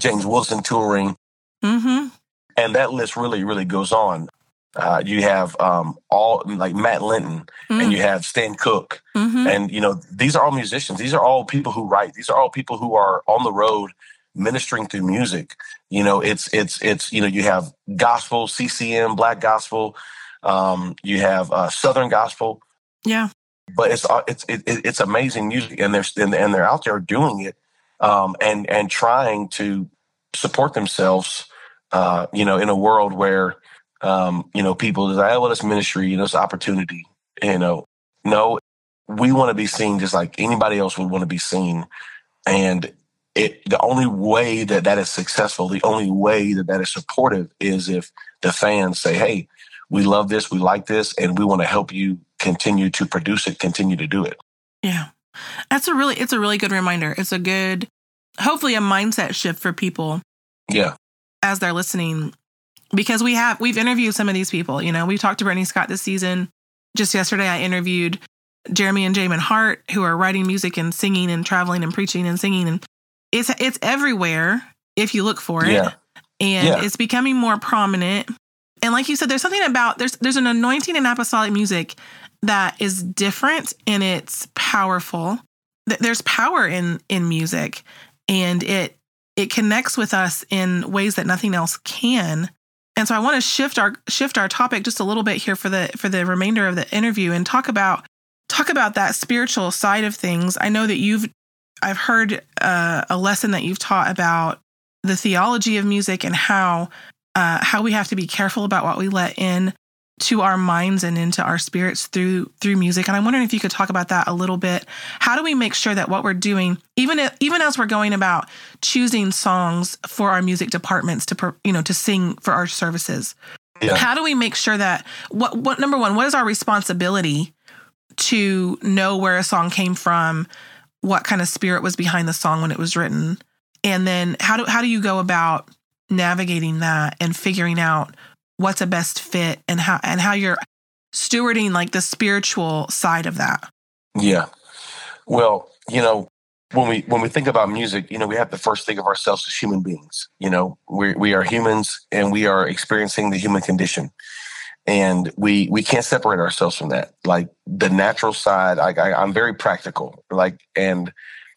James Wilson touring. Mm-hmm. And that list really, really goes on. Uh, you have um, all like Matt Linton, mm. and you have Stan Cook, mm-hmm. and you know these are all musicians. These are all people who write. These are all people who are on the road ministering through music. You know, it's it's it's you know you have gospel, CCM, black gospel. Um, you have uh, Southern gospel. Yeah, but it's uh, it's it, it's amazing music, and they're and, they're out there doing it, um, and and trying to support themselves. Uh, you know, in a world where um, you know, people say, oh, well, it's ministry, you know, it's opportunity. You know, no, we want to be seen just like anybody else would want to be seen. And it, the only way that that is successful, the only way that that is supportive is if the fans say, hey, we love this, we like this, and we want to help you continue to produce it, continue to do it. Yeah. That's a really, it's a really good reminder. It's a good, hopefully a mindset shift for people. Yeah. As they're listening because we have we've interviewed some of these people. You know, we talked to Brittany Scott this season. Just yesterday, I interviewed Jeremy and Jamin Hart, who are writing music and singing and traveling and preaching and singing, and it's it's everywhere if you look for it. Yeah. And yeah. it's becoming more prominent. And like you said, there's something about there's there's an anointing in apostolic music that is different and it's powerful. There's power in in music, and it it connects with us in ways that nothing else can. And so I want to shift our shift our topic just a little bit here for the for the remainder of the interview and talk about talk about that spiritual side of things. I know that you've I've heard uh, a lesson that you've taught about the theology of music and how uh, how we have to be careful about what we let in to our minds and into our spirits through through music. And i'm wondering if you could talk about that a little bit. How do we make sure that what we're doing even if, even as we're going about choosing songs for our music departments to you know to sing for our services? Yeah. how do we make sure that what what number one what is our responsibility to know where a song came from what kind of spirit was behind the song when it was written? And then how do how do you go about navigating that and figuring out what's a best fit and how and how you're stewarding like the spiritual side of that. Yeah. Well, you know, when we when we think about music, you know, we have to first think of ourselves as human beings. You know, we we are humans and we are experiencing the human condition. And we we can't separate ourselves from that. Like the natural side, I, I I'm very practical. Like and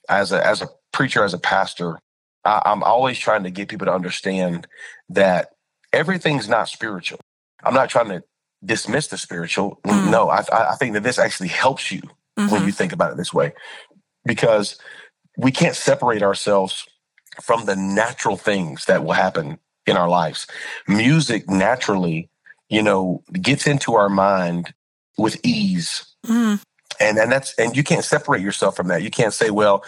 as a as a preacher, as a pastor, I, I'm always trying to get people to understand that everything's not spiritual. I'm not trying to dismiss the spiritual. Mm. No, I, I think that this actually helps you mm-hmm. when you think about it this way, because we can't separate ourselves from the natural things that will happen in our lives. Music naturally, you know, gets into our mind with ease. Mm and and that's and you can't separate yourself from that. You can't say, well,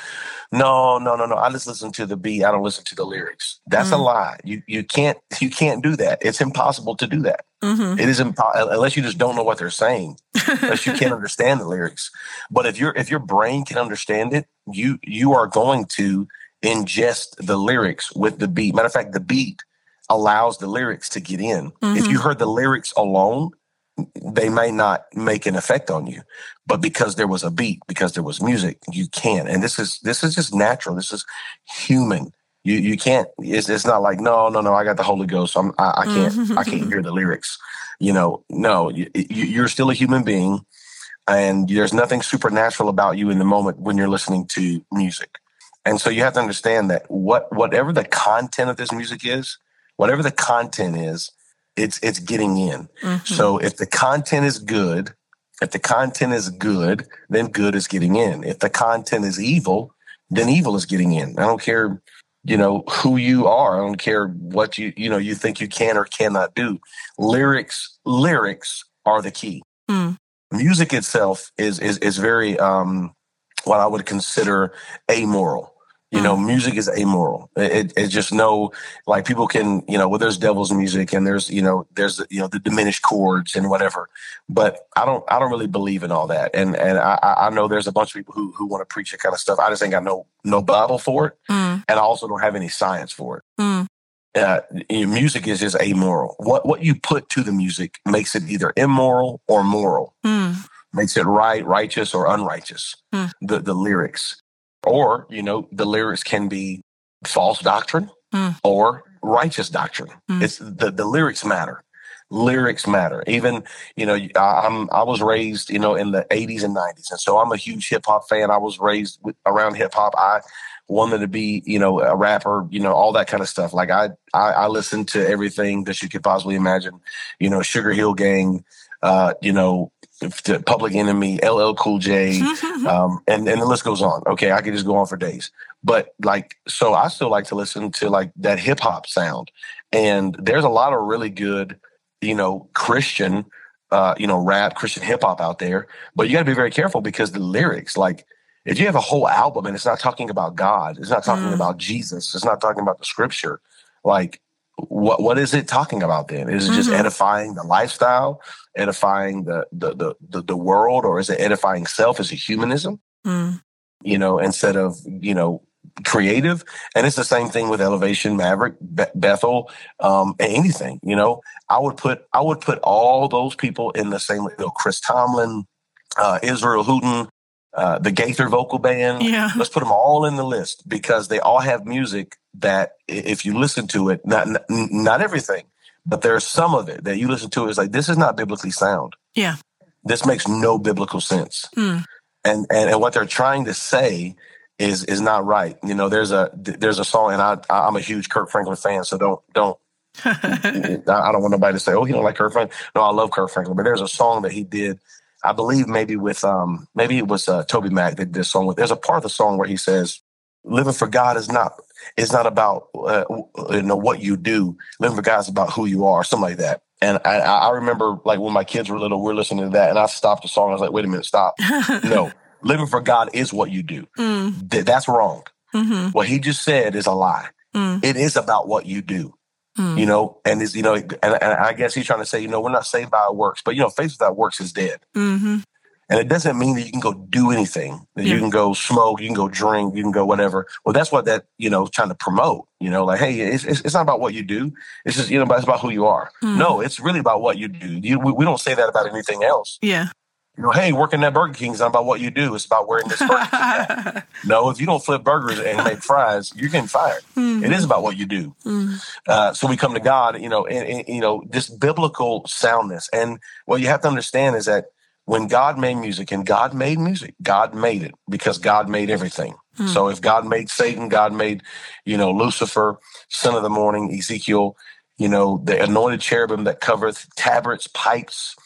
no, no, no, no. I just listen to the beat. I don't listen to the lyrics. That's mm. a lie. You you can't you can't do that. It's impossible to do that. Mm-hmm. It is impossible unless you just don't know what they're saying, unless you can't (laughs) understand the lyrics. But if your if your brain can understand it, you you are going to ingest the lyrics with the beat. Matter of fact, the beat allows the lyrics to get in. Mm-hmm. If you mm-hmm. heard the lyrics alone, they may not make an effect on you but because there was a beat because there was music you can and this is this is just natural. This is human. You you can't it's, it's not like no no no i got the holy ghost. So I'm, I, I can't i can't mm-hmm. hear the lyrics. You know no you, you're still a human being and there's nothing supernatural about you in the moment when you're listening to music. And so you have to understand that what whatever the content of this music is whatever the content is, it's it's getting in. Mm-hmm. So if the content is good, if the content is good, then good is getting in. If the content is evil, then evil is getting in. I don't care, you know, who you are. I don't care what you, you know, you think you can or cannot do. Lyrics, lyrics are the key. Mm. Music itself is is is very um what I would consider amoral. You know, mm. music is amoral. It, it, just no like people can, you know, well, there's devil's music and there's, you know, there's you know the diminished chords and whatever. But I don't, I don't really believe in all that. And and I, I know there's a bunch of people who who want to preach that kind of stuff. I just ain't got no no Bible for it, mm. and I also don't have any science for it. Mm. Uh, music is just amoral. What what you put to the music makes it either immoral or moral. Mm. Makes it right, righteous, or unrighteous. Mm. The the lyrics. Or, you know, the lyrics can be false doctrine mm. or righteous doctrine. Mm. It's the, the lyrics matter. Lyrics matter. Even, you know, I, I'm I was raised, you know, in the 80s and 90s. And so I'm a huge hip hop fan. I was raised with, around hip hop. I wanted to be, you know, a rapper, you know, all that kind of stuff. Like I, I, I listened to everything that you could possibly imagine, you know, Sugar Hill Gang, uh, you know, Public Enemy, LL Cool J, (laughs) um, and and the list goes on. Okay, I could just go on for days. But like, so I still like to listen to like that hip hop sound, and there's a lot of really good, you know, Christian, uh, you know, rap, Christian hip hop out there. But you got to be very careful because the lyrics, like, if you have a whole album and it's not talking about God, it's not talking mm. about Jesus, it's not talking about the Scripture, like what what is it talking about then? Is it just mm-hmm. edifying the lifestyle, edifying the, the the the the, world, or is it edifying self? Is it humanism? Mm. You know, instead of you know creative, and it's the same thing with Elevation, Maverick, Be- Bethel, um, anything. You know, I would put I would put all those people in the same. You know, Chris Tomlin, uh, Israel Houghton, uh, the Gaither vocal band. Yeah. Let's put them all in the list because they all have music that, if you listen to it, not not everything, but there's some of it that you listen to is like this is not biblically sound. Yeah. This makes no biblical sense. Mm. And, and and what they're trying to say is is not right. You know, there's a there's a song, and I I'm a huge Kirk Franklin fan, so don't don't. (laughs) I don't want nobody to say, "Oh, you don't like Kirk Franklin." No, I love Kirk Franklin, but there's a song that he did I believe maybe with um maybe it was uh, TobyMac that did this song with. There's a part of the song where he says, "Living for God is not is not about uh, you know what you do. Living for God is about who you are." Something like that. And I, I remember like when my kids were little, we are listening to that, and I stopped the song. I was like, "Wait a minute, stop! no, (laughs) living for God is what you do. Mm. Th- that's wrong. Mm-hmm. What he just said is a lie. Mm. It is about what you do." Mm. You know, and is you know, and, and, I guess he's trying to say, you know, we're not saved by our works, but you know, faith without works is dead. Mm-hmm. And it doesn't mean that you can go do anything. That yeah. you can go smoke, you can go drink, you can go whatever. Well, that's what that you know trying to promote. You know, like hey, it's it's, it's not about what you do. It's just you know, it's about who you are. Mm. No, it's really about what you do. You, we, we don't say that about anything else. Yeah you know, hey, working at Burger King is not about what you do. It's about wearing this Burger (laughs) no, if you don't flip burgers and make fries, you're getting fired. Mm-hmm. It is about what you do. Mm-hmm. Uh, so we come to God, you know, and, and, you know, this biblical soundness. And what you have to understand is that when God made music, and God made music, God made it because God made everything. Mm-hmm. So if God made Satan, God made, you know, Lucifer, son of the morning, Ezekiel, you know, the anointed cherubim that covereth tabrets, pipes,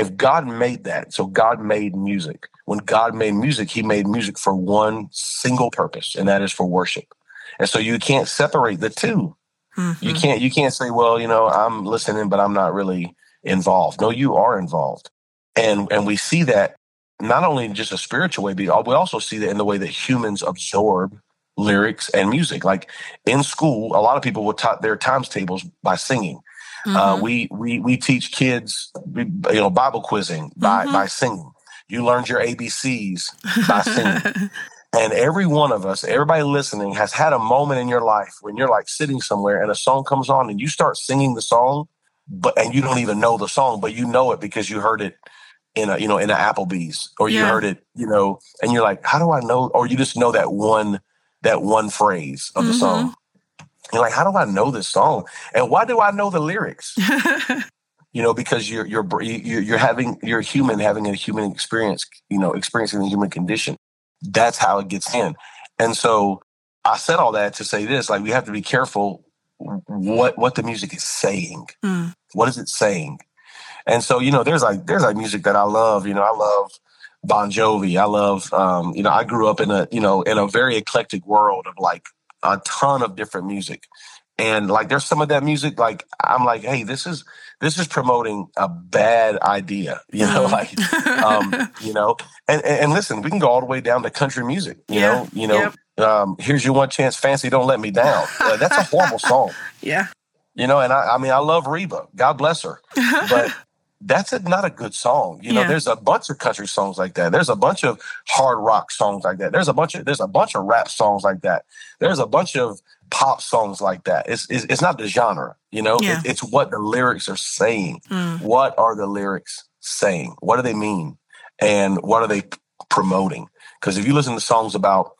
if God made that, so God made music. When God made music, he made music for one single purpose, and that is for worship. And so you can't separate the 2 mm-hmm. You can't you can't say, well, you know, I'm listening, but I'm not really involved. No, you are involved. And and we see that not only in just a spiritual way, but we also see that in the way that humans absorb lyrics and music. Like in school, a lot of people will taught their times tables by singing. Uh, mm-hmm. Uh, we we we teach kids, you know, Bible quizzing by mm-hmm. by singing. You learned your ABCs by singing. (laughs) and every one of us, everybody listening, has had a moment in your life when you're like sitting somewhere and a song comes on and you start singing the song, but and you don't even know the song, but you know it because you heard it in a you know in an Applebee's or you heard it, you know, and you're like, how do I know? Or you just know that one that one phrase of the mm-hmm. song. You're like, how do I know this song? And why do I know the lyrics? (laughs) you know, because you're you're you're having you're human having a human experience, you know, experiencing the human condition. That's how it gets in. And so I said all that to say this: like we have to be careful what what the music is saying. Mm. What is it saying? And so, you know, there's like there's like music that I love. You know, I love Bon Jovi. I love, um, you know, I grew up in a, you know, in a very eclectic world of like a ton of different music. And like there's some of that music, like I'm like, hey, this is this is promoting a bad idea, (laughs) you know, mm. like um, you know, and, and listen, we can go all the way down to country music, you yeah. know, you know, yep. um, here's your one chance, fancy, don't let me down. Uh, that's a horrible (laughs) song. Yeah. You know, and I, I mean, I love Reba. God bless her. (laughs) But that's a, not a good song. You know, yeah. there's a bunch of country songs like that. There's a bunch of hard rock songs like that. There's a bunch of there's a bunch of rap songs like that. There's a bunch of pop songs like that. It's it's, it's not the genre. You know, yeah. it, it's what the lyrics are saying. Mm. What are the lyrics saying? What do they mean? And what are they promoting? Because if you listen to songs about,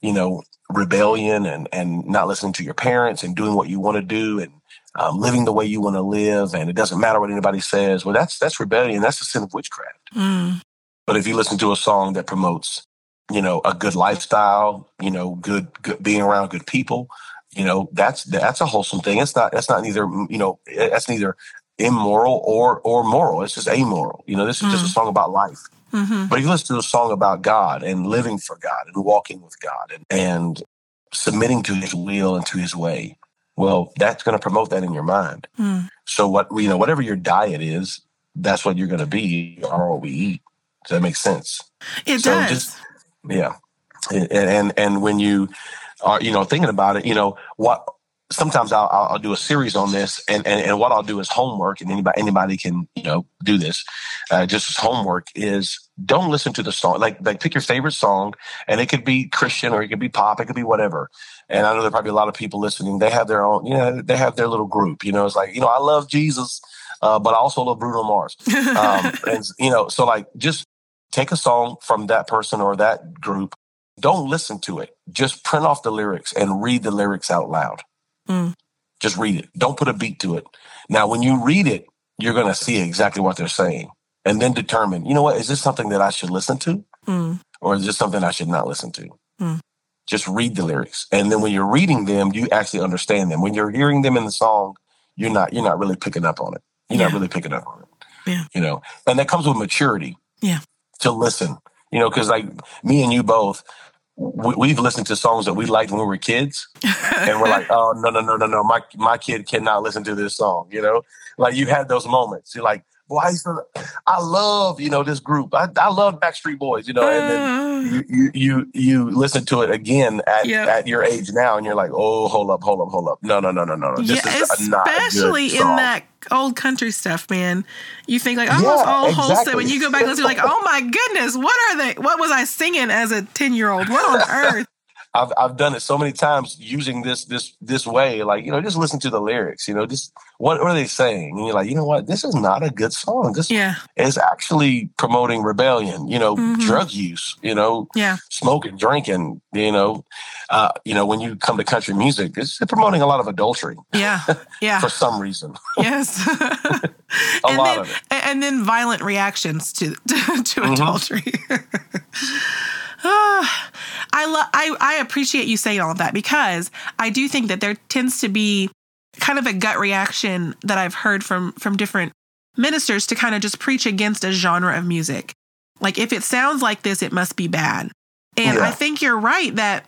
you know, rebellion and and not listening to your parents and doing what you want to do and um, living the way you want to live, and it doesn't matter what anybody says. Well, that's that's rebellion. That's the sin of witchcraft. Mm. But if you listen to a song that promotes, you know, a good lifestyle, you know, good, good being around good people, you know, that's that's a wholesome thing. It's not that's not neither you know that's neither immoral or or moral. It's just amoral. You know, this is mm. just a mm. song about life. Mm-hmm. But if you listen to a song about God and living for God and walking with God and, and submitting to His will and to His way, well, that's going to promote that in your mind. Mm. So what you know, whatever your diet is, that's what you're going to be, or what we eat. Does that make sense? It so does. Just, yeah, and, and and when you are you know thinking about it, you know what. Sometimes I'll, I'll do a series on this, and, and, and what I'll do is homework, and anybody anybody can you know do this. Uh, just as homework is don't listen to the song. Like like pick your favorite song, and it could be Christian or it could be pop, it could be whatever and I know there are probably a lot of people listening. They have their own, you know, they have their little group. You know, it's like, you know, I love Jesus, uh, but I also love Bruno Mars. Um, (laughs) and you know, so like, just take a song from that person or that group. Don't listen to it. Just print off the lyrics and read the lyrics out loud. Mm. Just read it. Don't put a beat to it. Now, when you read it, you're going to see exactly what they're saying, and then determine, you know what, is this something that I should listen to, mm. or is this something I should not listen to? Mm. Just read the lyrics. And then when you're reading them, you actually understand them. When you're hearing them in the song, you're not you're not really picking up on it. You're yeah. not really picking up on it. Yeah. You know, and that comes with maturity. Yeah. To listen. You know, because like me and you both, we, have listened to songs that we liked when we were kids, and we're like, (laughs) oh no no no no no, my my kid cannot listen to this song. You know, like you had those moments. You're like, boy, I, I love, you know, this group. I, I love Backstreet Boys, you know, and then you, you, you, you listen to it again at, yep. at your age now and you're like, oh, hold up, hold up, hold up. No, no, no, no, no, no. This yeah, especially in that old country stuff, man. You think like, oh, yeah, all exactly. wholesome. When you go back and you're like, oh my goodness, what are they? What was I singing as a 10 year old? What on (laughs) earth? I've I've done it so many times using this this this way. Like you know, just listen to the lyrics. You know, just what are they saying? And you're like, you know what? This is not a good song. This yeah. is actually promoting rebellion. You know, mm-hmm. drug use. You know, yeah, smoking, drinking. You know, uh, you know, when you come to country music, it's promoting a lot of adultery. Yeah, (laughs) yeah. for some reason. Yes. (laughs) (laughs) a and lot then, of it. And then violent reactions to to, to mm-hmm. adultery. I love I I appreciate you saying all of that because I do think that there tends to be kind of a gut reaction that I've heard from from different ministers to kind of just preach against a genre of music. Like if it sounds like this, it must be bad. And yeah. I think you're right that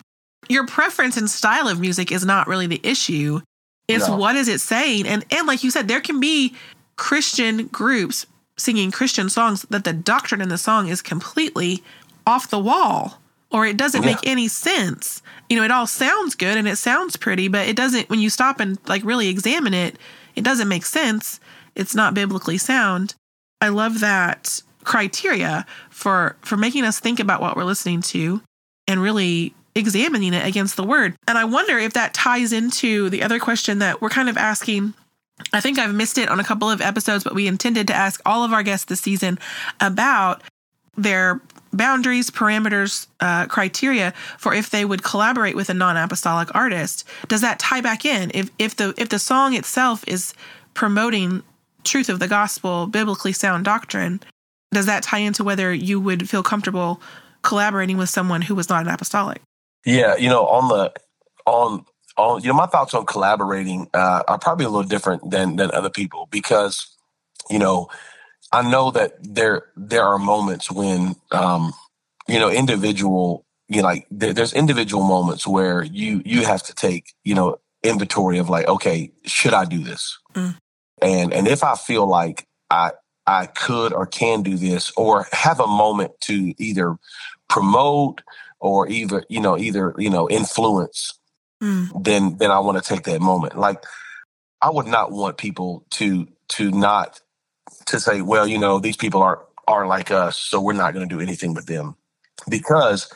your preference and style of music is not really the issue. It's no. what is it saying? And and like you said, there can be Christian groups singing Christian songs that the doctrine in the song is completely off the wall or it doesn't yeah. make any sense. You know, it all sounds good and it sounds pretty, but it doesn't when you stop and like really examine it, it doesn't make sense. It's not biblically sound. I love that criteria for for making us think about what we're listening to and really examining it against the word. And I wonder if that ties into the other question that we're kind of asking I think I've missed it on a couple of episodes, but we intended to ask all of our guests this season about their boundaries, parameters, uh, criteria for if they would collaborate with a non-apostolic artist. Does that tie back in? If if the if the song itself is promoting truth of the gospel, biblically sound doctrine, does that tie into whether you would feel comfortable collaborating with someone who was not an apostolic? Yeah, you know, on the on on you know my thoughts on collaborating uh, are probably a little different than than other people because you know I know that there there are moments when um, you know individual you know, like there, there's individual moments where you you have to take you know inventory of like okay should I do this mm. and and if I feel like I I could or can do this or have a moment to either promote or either you know either you know influence mm. then then I want to take that moment like I would not want people to to not to say well you know these people are are like us so we're not going to do anything with them because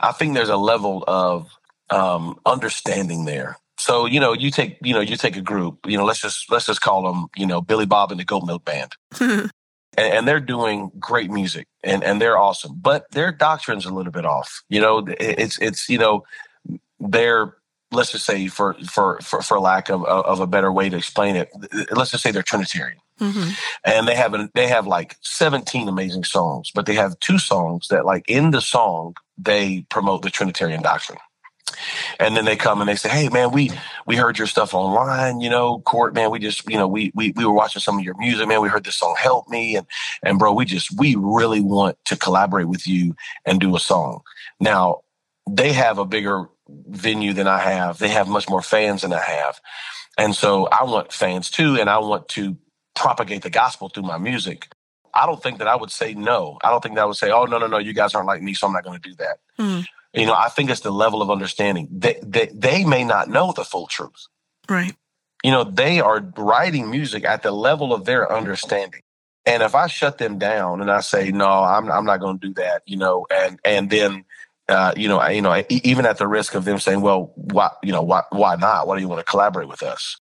I think there's a level of um, understanding there. So you know, you take you know you take a group. You know, let's just let's just call them you know Billy Bob and the Goat Milk Band, (laughs) and, and, they're doing great music and and they're awesome. But their doctrine's a little bit off. You know, it's it's you know they're let's just say for for for, for lack of of a better way to explain it, let's just say they're Trinitarian. Mm-hmm. And they have they have like 17 amazing songs, but they have two songs that like in the song they promote the Trinitarian doctrine. And then they come and they say, "Hey, man, we we heard your stuff online. You know, court, man. We just, you know, we we we were watching some of your music, man. We heard this song, "Help Me," and and bro, we just we really want to collaborate with you and do a song. Now, they have a bigger venue than I have. They have much more fans than I have, and so I want fans too, and I want to propagate the gospel through my music. I don't think that I would say no. I don't think that I would say, "Oh no, no, no, you guys aren't like me, so I'm not going to do that." Mm. You know, I think it's the level of understanding. They, they they may not know the full truth. Right. You know, they are writing music at the level of their understanding. And if I shut them down and I say, "No, I'm I'm not going to do that," you know, and and then uh, you know, I, you know, even at the risk of them saying, "Well, why, you know, why, why not? Why do you want to collaborate with us?"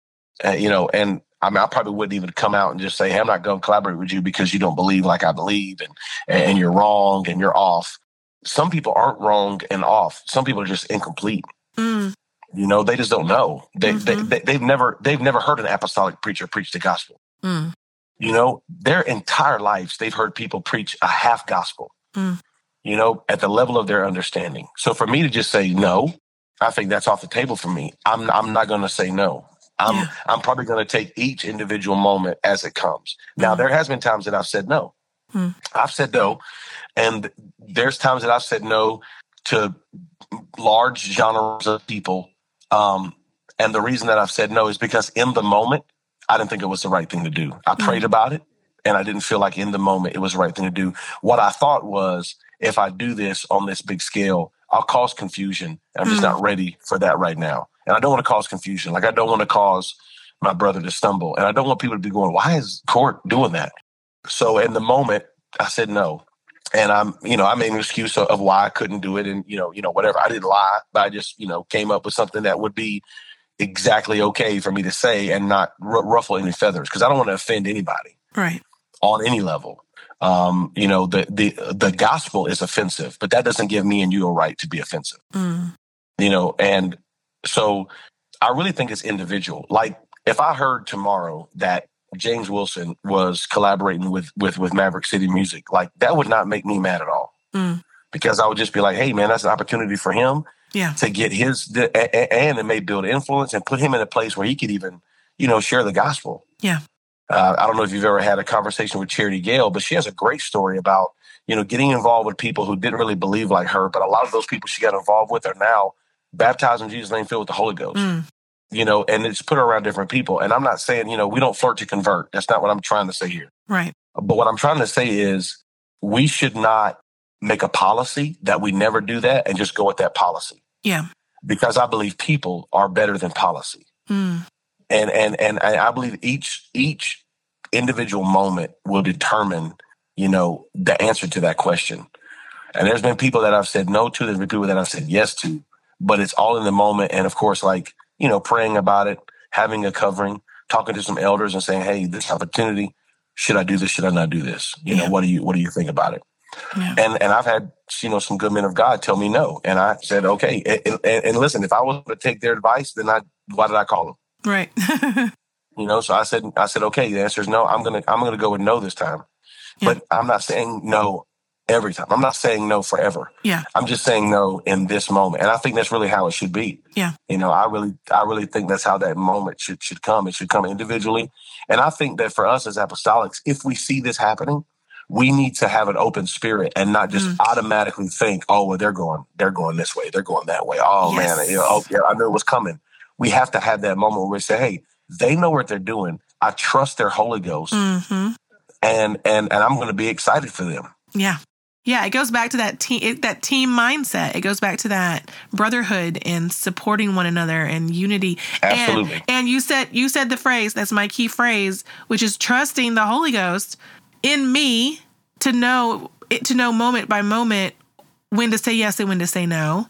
Uh, you know, and I mean, I probably wouldn't even come out and just say, "Hey, I'm not going to collaborate with you because you don't believe like I believe, and and you're wrong and you're off." Some people aren't wrong and off. Some people are just incomplete. Mm. You know, they just don't know. They, mm-hmm. they, they have never they've never heard an apostolic preacher preach the gospel. Mm. You know, their entire lives they've heard people preach a half gospel. Mm. You know, at the level of their understanding. So for me to just say no, I think that's off the table for me. I'm I'm not going to say no. I'm yeah. I'm probably going to take each individual moment as it comes. Now mm. there has been times that I've said no. Mm. I've said no, and there's times that I've said no to large genres of people. Um, and the reason that I've said no is because in the moment I didn't think it was the right thing to do. I prayed mm. about it, and I didn't feel like in the moment it was the right thing to do. What I thought was if I do this on this big scale, I'll cause confusion. I'm just hmm. not ready for that right now. And I don't want to cause confusion. Like I don't want to cause my brother to stumble. And I don't want people to be going, why is court doing that? So in the moment, I said no. And I'm, you know, I made an excuse of, why I couldn't do it. And, you know, you know, whatever. I didn't lie, but I just, you know, came up with something that would be exactly okay for me to say and not r- ruffle any feathers because I don't want to offend anybody. Right. On any level. Um, you know, the the the gospel is offensive, but that doesn't give me and you a right to be offensive. Mm. You know, and so I really think it's individual. Like if I heard tomorrow that James Wilson was collaborating with with with Maverick City Music, like that would not make me mad at all. Mm. Because I would just be like, hey man, that's an opportunity for him yeah. to get his and it may build influence and put him in a place where he could even, you know, share the gospel. Yeah. Uh, I don't know if you've ever had a conversation with Charity Gayle, but she has a great story about, you know, getting involved with people who didn't really believe like her, but a lot of those people she got involved with are now baptized in Jesus' name, filled with the Holy Ghost. Mm. You know, and it's put around different people. And I'm not saying, you know, we don't flirt to convert. That's not what I'm trying to say here. Right. But what I'm trying to say is we should not make a policy that we never do that and just go with that policy. Yeah. Because I believe people are better than policy. Mm. And and and I believe each each individual moment will determine, you know, the answer to that question. And there's been people that I've said no to, there's been people that I've said yes to but it's all in the moment. And of course, like, you know, praying about it, having a covering, talking to some elders and saying, Hey, this opportunity, should I do this? Should I not do this? You yeah. know, what do you, what do you think about it? Yeah. And, and I've had, you know, some good men of God tell me no. And I said, okay. And, and, and listen, if I was to take their advice, then I, why did I call them? Right. (laughs) you know, so I said, I said, okay, the answer is no. I'm going to, I'm to go with no this time. Yeah. But I'm not saying no every time. I'm not saying no forever. Yeah. I'm just saying no in this moment. And I think that's really how it should be. Yeah. You know, I really I really think that's how that moment should should come. It should come individually. And I think that for us as apostolics, if we see this happening, we need to have an open spirit and not just Mm. automatically think, oh, well, they're going, they're going this way, they're going that way. Oh Yes. man, you know, oh, yeah, I knew it was coming. We have to have that moment where we say, hey, they know what they're doing. I trust their Holy Ghost, hmm and and and I'm going to be excited for them. Yeah. Yeah, it goes back to that team it, that team mindset. It goes back to that brotherhood and supporting one another and unity. Absolutely. And, and you said you said the phrase, that's my key phrase, which is trusting the Holy Ghost in me to know to know moment by moment when to say yes and when to say no.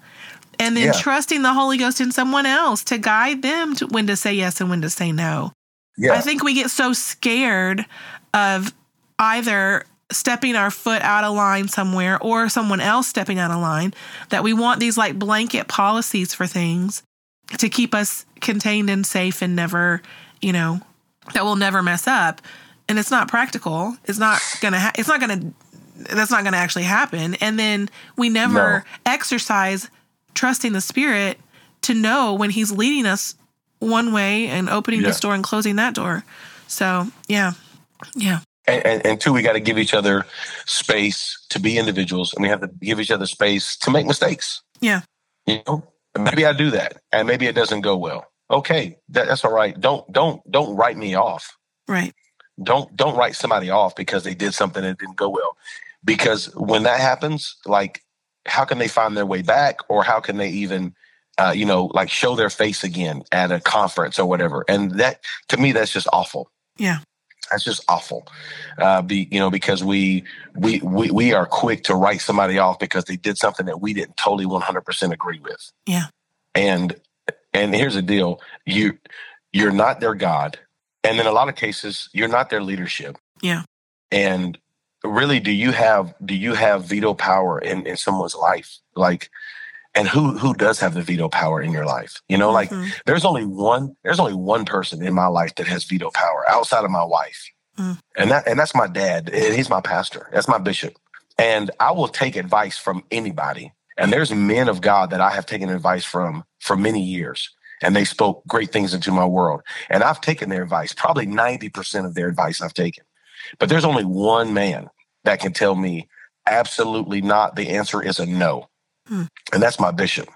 And then Yeah. trusting the Holy Ghost in someone else to guide them to when to say yes and when to say no. Yeah, I think we get so scared of either stepping our foot out of line somewhere or someone else stepping out of line that we want these like blanket policies for things to keep us contained and safe and never, you know, that will never mess up. And it's not practical. It's not gonna. Ha- it's not gonna. That's not gonna actually happen. And then we never exercise trusting the Spirit to know when He's leading us one way and opening Yeah. this door and closing that door. So yeah, yeah, and, and, and two, we got to give each other space to be individuals, and we have to give each other space to make mistakes. yeah, You know, maybe I do that, and maybe it doesn't go well. Okay, that, that's all right. Don't don't don't write me off. right, Don't don't write somebody off because they did something that didn't go well. Because when that happens, like, how can they find their way back, or how can they even, uh, you know, like show their face again at a conference or whatever? And that, to me, that's just awful. Yeah. That's just awful. Uh, be you know because we we we we are quick to write somebody off because they did something that we didn't totally one hundred percent agree with. Yeah. And and here's the deal: you you're not their God, and in a lot of cases, you're not their leadership. Yeah. And really, do you have do you have veto power in in someone's life? Like, and who who does have the veto power in your life? You know, like Mhm. there's only one there's only one person in my life that has veto power outside of my wife Mm. and that and that's my dad and he's my pastor that's my bishop and i will take advice from anybody and there's men of god that i have taken advice from for many years and they spoke great things into my world and i've taken their advice probably 90% of their advice i've taken but there's only one man that can tell me absolutely not the answer is a no Mm. and that's my bishop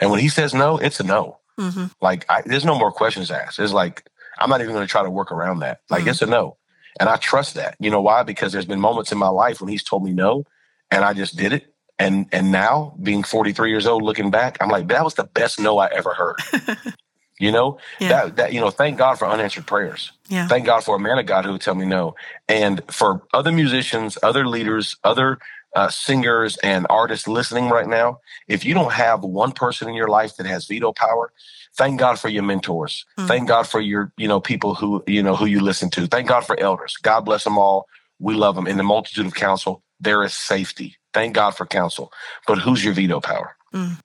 and when he says no it's a no Mhm. like I, there's no more questions asked. It's like I'm not even going to try to work around that. Like Mhm. it's a no, and I trust that. You know why? Because there's been moments in my life when he's told me no, and I just did it. And and now being 43 years old, looking back, I'm like that was the best no I ever heard. (laughs) you know yeah, that that you know thank God for unanswered prayers. yeah, Thank God for a man of God who would tell me no. And for other musicians, other leaders, other uh, singers and artists listening right now, if you don't have one person in your life that has veto power, thank God for your mentors. Mm. Thank God for your, you know, people who, you know, who you listen to. Thank God for elders. God bless them all. We love them. In the multitude of counsel, there is safety. Thank God for counsel. But who's your veto power? Mm.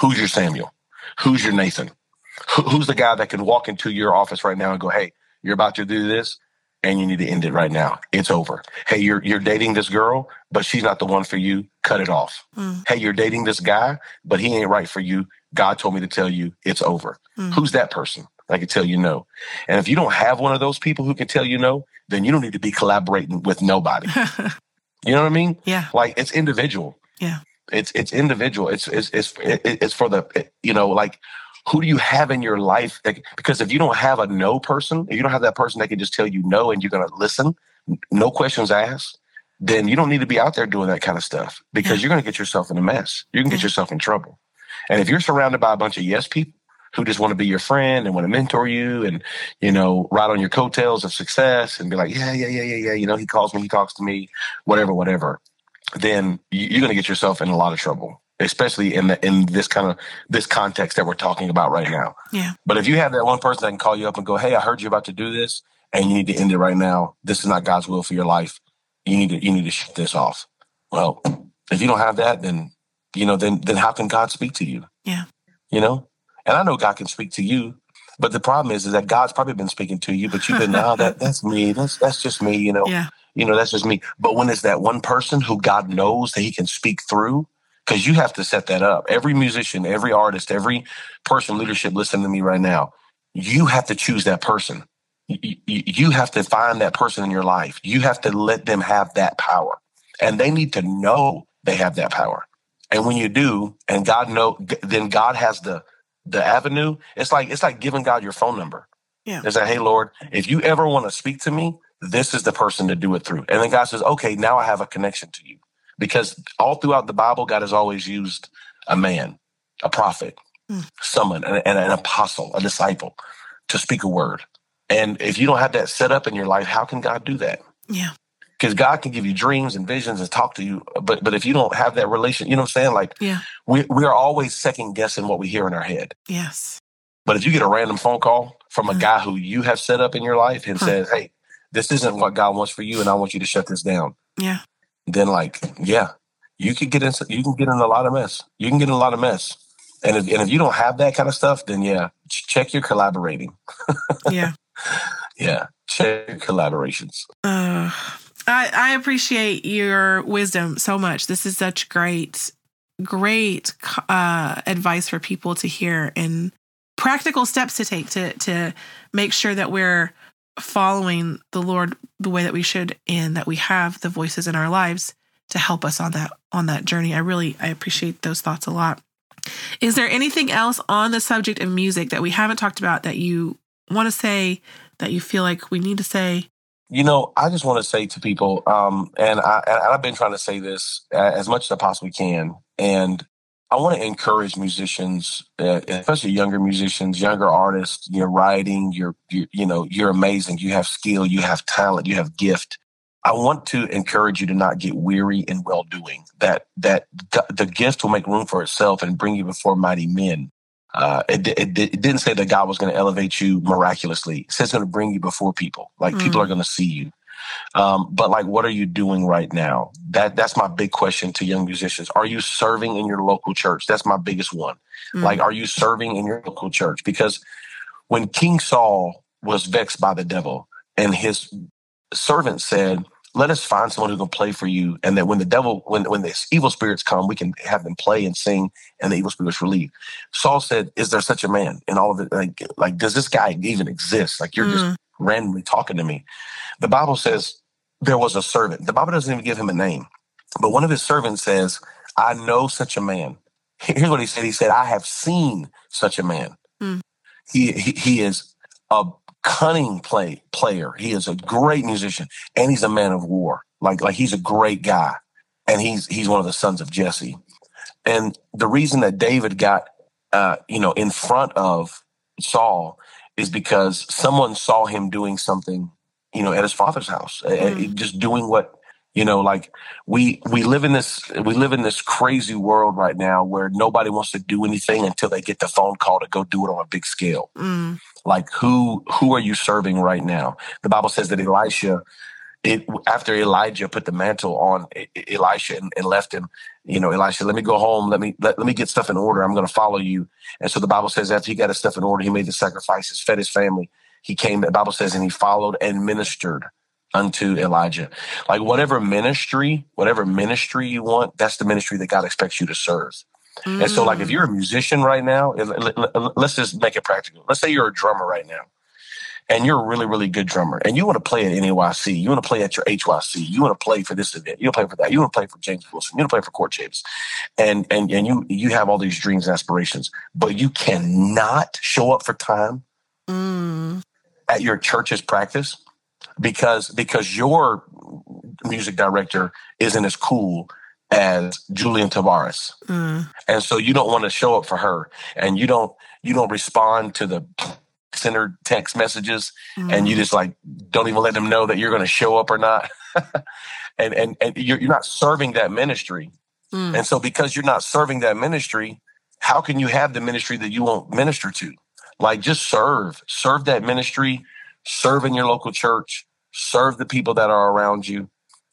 Who's your Samuel? Who's your Nathan? Who- Who's the guy that can walk into your office right now and go, "Hey, you're about to do this, and you need to end it right now. It's over. Hey, you're you're dating this girl, but she's not the one for you. Cut it off. Mm. Hey, you're dating this guy, but he ain't right for you. God told me to tell you it's over. Mm. Who's that person? I can tell you no. And if you don't have one of those people who can tell you no, then you don't need to be collaborating with nobody. (laughs) You know what I mean? yeah, Like it's individual. Yeah. It's it's individual. It's it's it's it's for the you know like who do you have in your life that because if you don't have a no person, if you don't have that person that can just tell you no and you're gonna listen, no questions asked, then you don't need to be out there doing that kind of stuff because Yeah. you're gonna get yourself in a mess. You can get yourself in trouble. And if you're surrounded by a bunch of yes people who just want to be your friend and want to mentor you and you know ride on your coattails of success and be like yeah yeah yeah yeah yeah you know he calls me he talks to me whatever whatever then you're going to get yourself in a lot of trouble especially in the in this kind of this context that we're talking about right now Yeah. but if you have that one person that can call you up and go hey i heard you're about to do this and you need to end it right now this is not god's will for your life you need to you need to shut this off well if you don't have that then you know then then how can god speak to you Yeah. you know and i know god can speak to you but the problem is, is that God's probably been speaking to you, but you've been, no, that that's me. That's that's just me, you know. Yeah. you know, that's just me. But when it's that one person who God knows that he can speak through, because you have to set that up. Every musician, every artist, every person leadership listening to me right now, you have to choose that person. You, you have to find that person in your life. You have to let them have that power. And they need to know they have that power. And when you do, and God know, then God has the the avenue. It's like it's like giving God your phone number. Yeah. It's like, hey Lord, if you ever want to speak to me, this is the person to do it through. And then God says, okay, now I have a connection to you. Because all throughout the Bible, God has always used a man, a prophet, mm. someone, and an apostle, a disciple to speak a word. And if you don't have that set up in your life, how can God do that? Yeah. Because God can give you dreams and visions and talk to you, but but if you don't have that relation, you know what I'm saying? Like, yeah, we we are always second guessing what we hear in our head. Yes. But if you get a random phone call from a mm. guy who you have set up in your life and says, "Hey, this isn't what God wants for you, and I want you to shut this down," yeah, then like, yeah, you could get in. You can get in a lot of mess. You can get in a lot of mess. And if, and if you don't have that kind of stuff, then yeah, check your collaborating. yeah. (laughs) Yeah. Check your collaborations. Uh, I, I appreciate your wisdom so much. This is such great, great uh, advice for people to hear and practical steps to take to to make sure that we're following the Lord the way that we should and that we have the voices in our lives to help us on that on that journey. I really I appreciate those thoughts a lot. Is there anything else on the subject of music that we haven't talked about that you want to say that you feel like we need to say? You know, I just want to say to people, um, and I and I've been trying to say this as much as I possibly can, and I want to encourage musicians, uh, especially younger musicians, younger artists. You're writing, you're, you're you know you're amazing. You have skill, you have talent, you have gift. I want to encourage you to not get weary in well doing. That that the gift will make room for itself and bring you before mighty men. Uh, it, it, it, didn't say that God was going to elevate you miraculously. It says it's going to bring you before people. Like mm. people are going to see you. Um, but like, what are you doing right now? That that's my big question to young musicians. Are you serving in your local church? That's my biggest one. Mm. Like, are you serving in your local church? Because when King Saul was vexed by the devil and his servant said, let us find someone who can play for you. And that when the devil, when, when the evil spirits come, we can have them play and sing and the evil spirits relieve. Saul said, is there such a man And all of it? Like, like, does this guy even exist? Like you're mm. just randomly talking to me. The Bible says there was a servant. The Bible doesn't even give him a name, but one of his servants says, I know such a man. Here's what he said. He said, I have seen such a man. Mm. He, he, he is a cunning play player. He is a great musician and he's a man of war. Like like he's a great guy. And he's he's one of the sons of Jesse. And the reason that David got uh, you know, in front of Saul is because someone saw him doing something, you know, at his father's house, mm. just doing what you know like we we live in this we live in this crazy world right now where nobody wants to do anything until they get the phone call to go do it on a big scale mm. like who who are you serving right now the bible says that elisha it after elijah put the mantle on elisha and, and left him you know elisha let me go home let me let, let me get stuff in order i'm going to follow you and so the bible says after he got his stuff in order he made the sacrifices fed his family he came the bible says and he followed and ministered unto Elijah. Like whatever ministry, whatever ministry you want, that's the ministry that God expects you to serve. Mm. And so, like, if you're a musician right now, let's just make it practical. Let's say you're a drummer right now, and you're a really, really good drummer, and you want to play at NAYC, you want to play at your HYC, you want to play for this event, you want to play for that, you want to play for James Wilson, you want to play for Court James, and and and you you have all these dreams and aspirations, but you cannot show up for time mm. at your church's practice because because your music director isn't as cool as Julian Tavares. Mm. And so you don't want to show up for her. And you don't you don't respond to the center text messages mm. and you just like don't even let them know that you're going to show up or not. (laughs) and and and you're, you're not serving that ministry. Mm. And so because you're not serving that ministry, how can you have the ministry that you won't minister to? Like just serve, serve that ministry, serve in your local church, serve the people that are around you,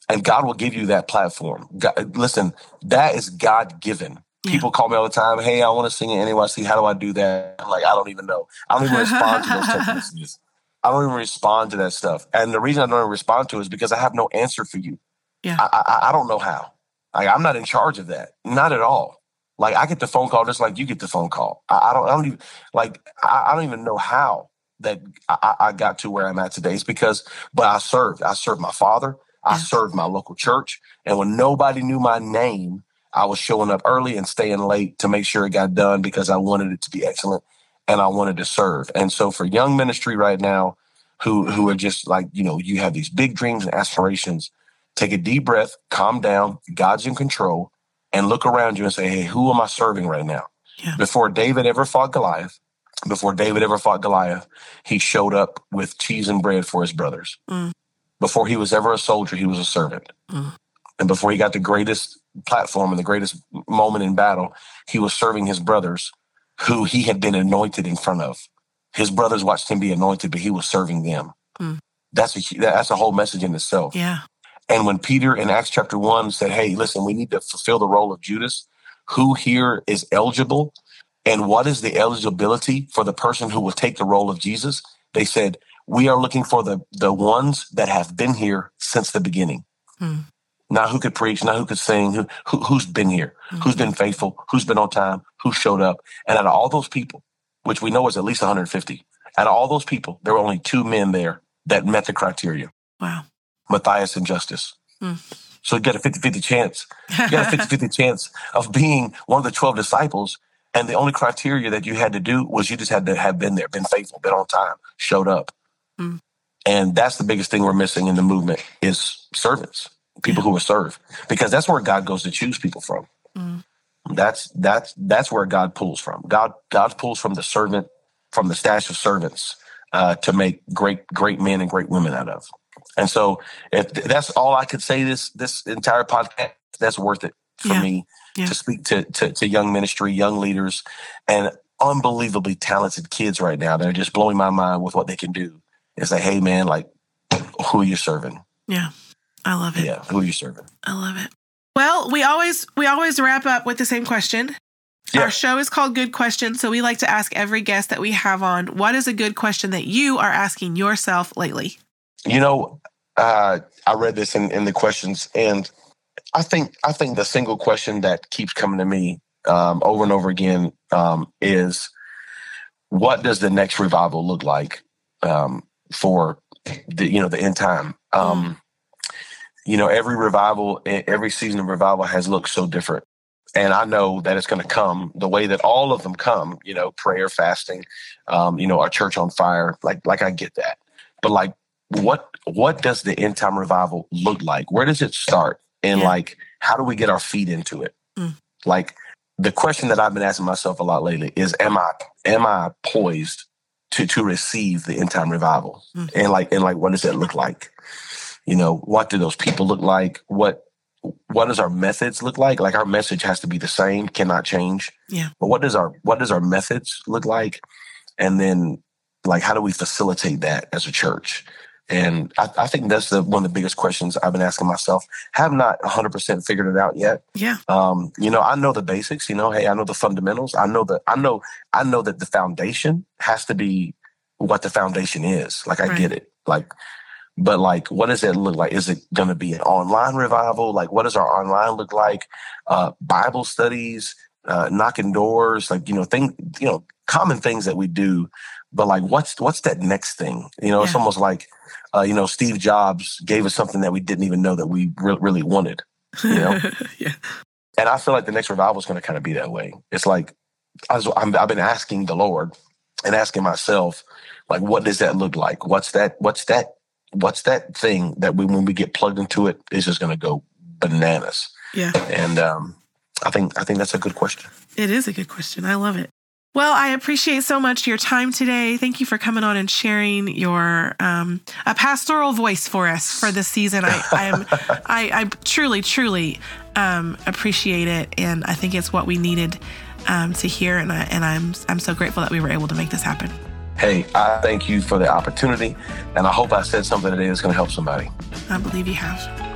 and God will give you that platform. God, listen, that is God given. Yeah. People call me all the time, hey, I want to sing at NAYC. How do I do that? I'm like, I don't even know. I don't even respond to those text (laughs) messages. I don't even respond to that stuff. And the reason I don't even respond to it is because I have no answer for you. Yeah. I, I, I don't know how. Like, I'm not in charge of that. Not at all. Like I get the phone call just like you get the phone call. I, I don't. I don't even like. I, I, don't even know how that I, I, got to where I'm at today. It's because, but I served. I served my father. I yeah. served my local church, and when nobody knew my name, I was showing up early and staying late to make sure it got done because I wanted it to be excellent and I wanted to serve. And so for young ministry right now, who who are just like you know you have these big dreams and aspirations, take a deep breath, calm down. God's in control and look around you and say, hey, who am I serving right now? Yeah. Before David ever fought Goliath, before David ever fought Goliath, he showed up with cheese and bread for his brothers. Mm. Before he was ever a soldier, he was a servant. Mm. And before he got the greatest platform and the greatest moment in battle, he was serving his brothers who he had been anointed in front of. His brothers watched him be anointed, but he was serving them. Mm. That's a that's a whole message in itself. Yeah. And when Peter in Acts chapter 1 said, Hey, listen, we need to fulfill the role of Judas, who here is eligible? And what is the eligibility for the person who will take the role of Jesus? They said, We are looking for the, the ones that have been here since the beginning. Hmm. Not who could preach, not who could sing, who, who has been here, mm-hmm. who's been faithful, who's been on time, who showed up. And out of all those people, which we know is at least 150, out of all those people, there were only two men there that met the criteria. Wow. Matthias and Justus. Mm. So you get a 50 50 chance. You got a (laughs) 50 50 chance of being one of the 12 disciples. And the only criteria that you had to do was you just had to have been there, been faithful, been on time, showed up. Mm. And that's the biggest thing we're missing in the movement is servants, people yeah. who will serve, because that's where God goes to choose people from. Mm. That's that's that's where God pulls from. God God pulls from the servant, from the stash of servants, uh, to make great great men and great women out of. And so if that's all I could say this this entire podcast, that's worth it for yeah. me yeah. to speak to, to, to young ministry, young leaders, and unbelievably talented kids right now that are just blowing my mind with what they can do. It's like, hey man, like who are you serving? Yeah. I love it. Yeah, who are you serving? I love it. Well, we always we always wrap up with the same question. Yeah. Our show is called Good Questions, so we like to ask every guest that we have on, what is a good question that you are asking yourself lately? You know, uh, I read this in, in the questions, and I think I think the single question that keeps coming to me um, over and over again um, is, what does the next revival look like um, for the you know the end time? Um, mm. You know, every revival, every season of revival has looked so different, and I know that it's going to come the way that all of them come. You know, prayer, fasting, um, you know, our church on fire. Like like I get that, but like what what does the end time revival look like? Where does it start? And yeah. like, how do we get our feet into it? Mm. Like the question that I've been asking myself a lot lately is, am I am I poised to to receive the end time revival? Mm. And like and like what does that look like? You know, what do those people look like? What what does our methods look like? Like our message has to be the same, cannot change. Yeah. But what does our what does our methods look like? And then like how do we facilitate that as a church? And I, I, think that's the one of the biggest questions I've been asking myself. Have not 100% figured it out yet. Yeah. Um, you know, I know the basics, you know, hey, I know the fundamentals. I know that I know I know that the foundation has to be what the foundation is. Like I right. get it. Like but like what does it look like? Is it going to be an online revival? Like what does our online look like? Uh Bible studies, uh knocking doors, like you know, thing, you know, common things that we do but like what's what's that next thing you know yeah. it's almost like uh, you know, Steve Jobs gave us something that we didn't even know that we re- really wanted. You know, (laughs) yeah. And I feel like the next revival is going to kind of be that way. It's like I was, i have been asking the Lord and asking myself, like, what does that look like? What's that? What's that? What's that thing that we, when we get plugged into it, is just going to go bananas? Yeah. And um, I think I think that's a good question. It is a good question. I love it. Well, I appreciate so much your time today. Thank you for coming on and sharing your um, a pastoral voice for us for this season. I I, am, (laughs) I, I truly truly um, appreciate it, and I think it's what we needed um, to hear. And I and I'm I'm so grateful that we were able to make this happen. Hey, I thank you for the opportunity, and I hope I said something today that's going to help somebody. I believe you have.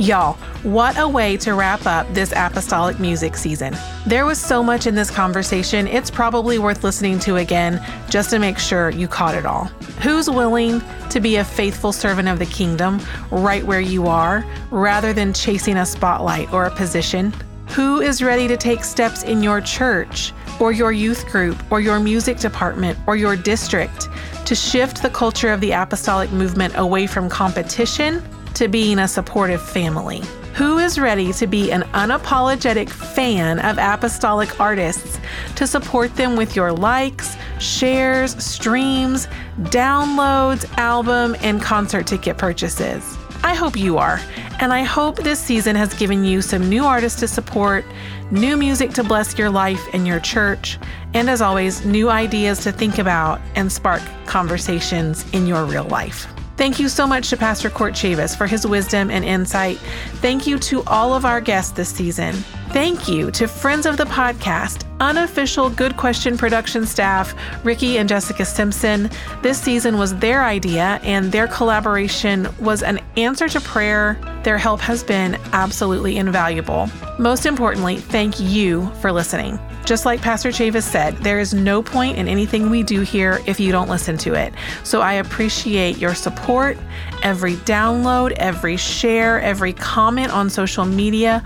Y'all, what a way to wrap up this apostolic music season. There was so much in this conversation, it's probably worth listening to again just to make sure you caught it all. Who's willing to be a faithful servant of the kingdom right where you are rather than chasing a spotlight or a position? Who is ready to take steps in your church or your youth group or your music department or your district to shift the culture of the apostolic movement away from competition to being a supportive family? Who is ready to be an unapologetic fan of apostolic artists to support them with your likes, shares, streams, downloads, album, and concert ticket purchases? I hope you are, and I hope this season has given you some new artists to support, new music to bless your life and your church, and as always, new ideas to think about and spark conversations in your real life. Thank you so much to Pastor Court Chavis for his wisdom and insight. Thank you to all of our guests this season. Thank you to friends of the podcast, unofficial Good Question production staff, Ricky and Jessica Simpson. This season was their idea, and their collaboration was an answer to prayer. Their help has been absolutely invaluable. Most importantly, thank you for listening. Just like Pastor Chavis said, there is no point in anything we do here if you don't listen to it. So I appreciate your support, every download, every share, every comment on social media.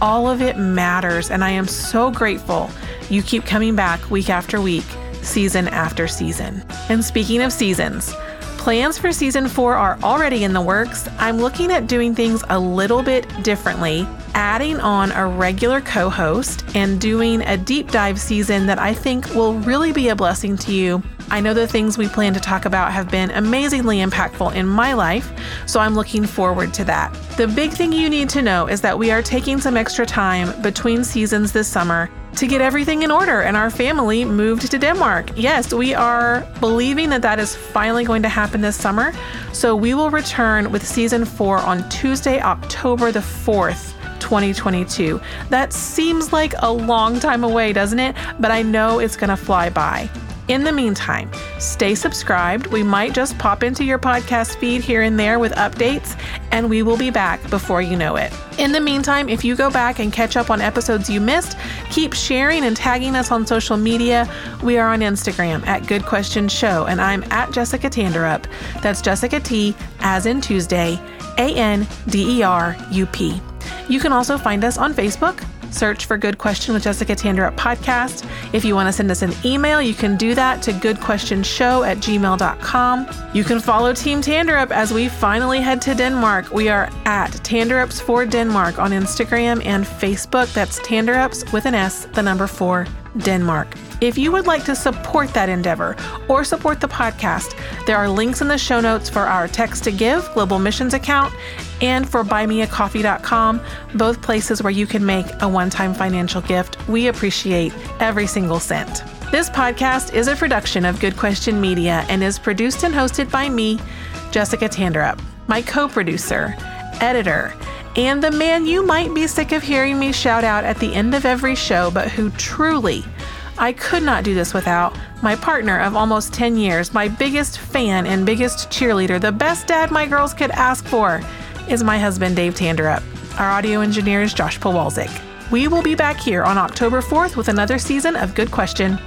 All of it matters, and I am so grateful you keep coming back week after week, season after season. And speaking of seasons, Plans for season four are already in the works. I'm looking at doing things a little bit differently, adding on a regular co host and doing a deep dive season that I think will really be a blessing to you. I know the things we plan to talk about have been amazingly impactful in my life, so I'm looking forward to that. The big thing you need to know is that we are taking some extra time between seasons this summer to get everything in order and our family moved to Denmark. Yes, we are believing that that is finally going to happen this summer. So we will return with season four on Tuesday, October the 4th. 2022. That seems like a long time away, doesn't it? But I know it's going to fly by. In the meantime, stay subscribed. We might just pop into your podcast feed here and there with updates, and we will be back before you know it. In the meantime, if you go back and catch up on episodes you missed, keep sharing and tagging us on social media. We are on Instagram at Good Question Show, and I'm at Jessica Tanderup. That's Jessica T, as in Tuesday, A N D E R U P. You can also find us on Facebook Search for Good Question with Jessica Tander Tanderup podcast. If you want to send us an email, you can do that to goodquestionshow at gmail.com. You can follow Team Tanderup as we finally head to Denmark. We are at Tanderups for Denmark on Instagram and Facebook. That's Tanderups with an S, the number four, Denmark. If you would like to support that endeavor or support the podcast, there are links in the show notes for our Text to Give Global Missions account and for buymeacoffee.com, both places where you can make a one time financial gift. We appreciate every single cent. This podcast is a production of Good Question Media and is produced and hosted by me, Jessica Tanderup, my co producer, editor, and the man you might be sick of hearing me shout out at the end of every show, but who truly I could not do this without my partner of almost 10 years, my biggest fan and biggest cheerleader, the best dad my girls could ask for, is my husband, Dave Tanderup. Our audio engineer is Josh Powalczyk. We will be back here on October 4th with another season of Good Question.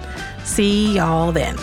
See y'all then.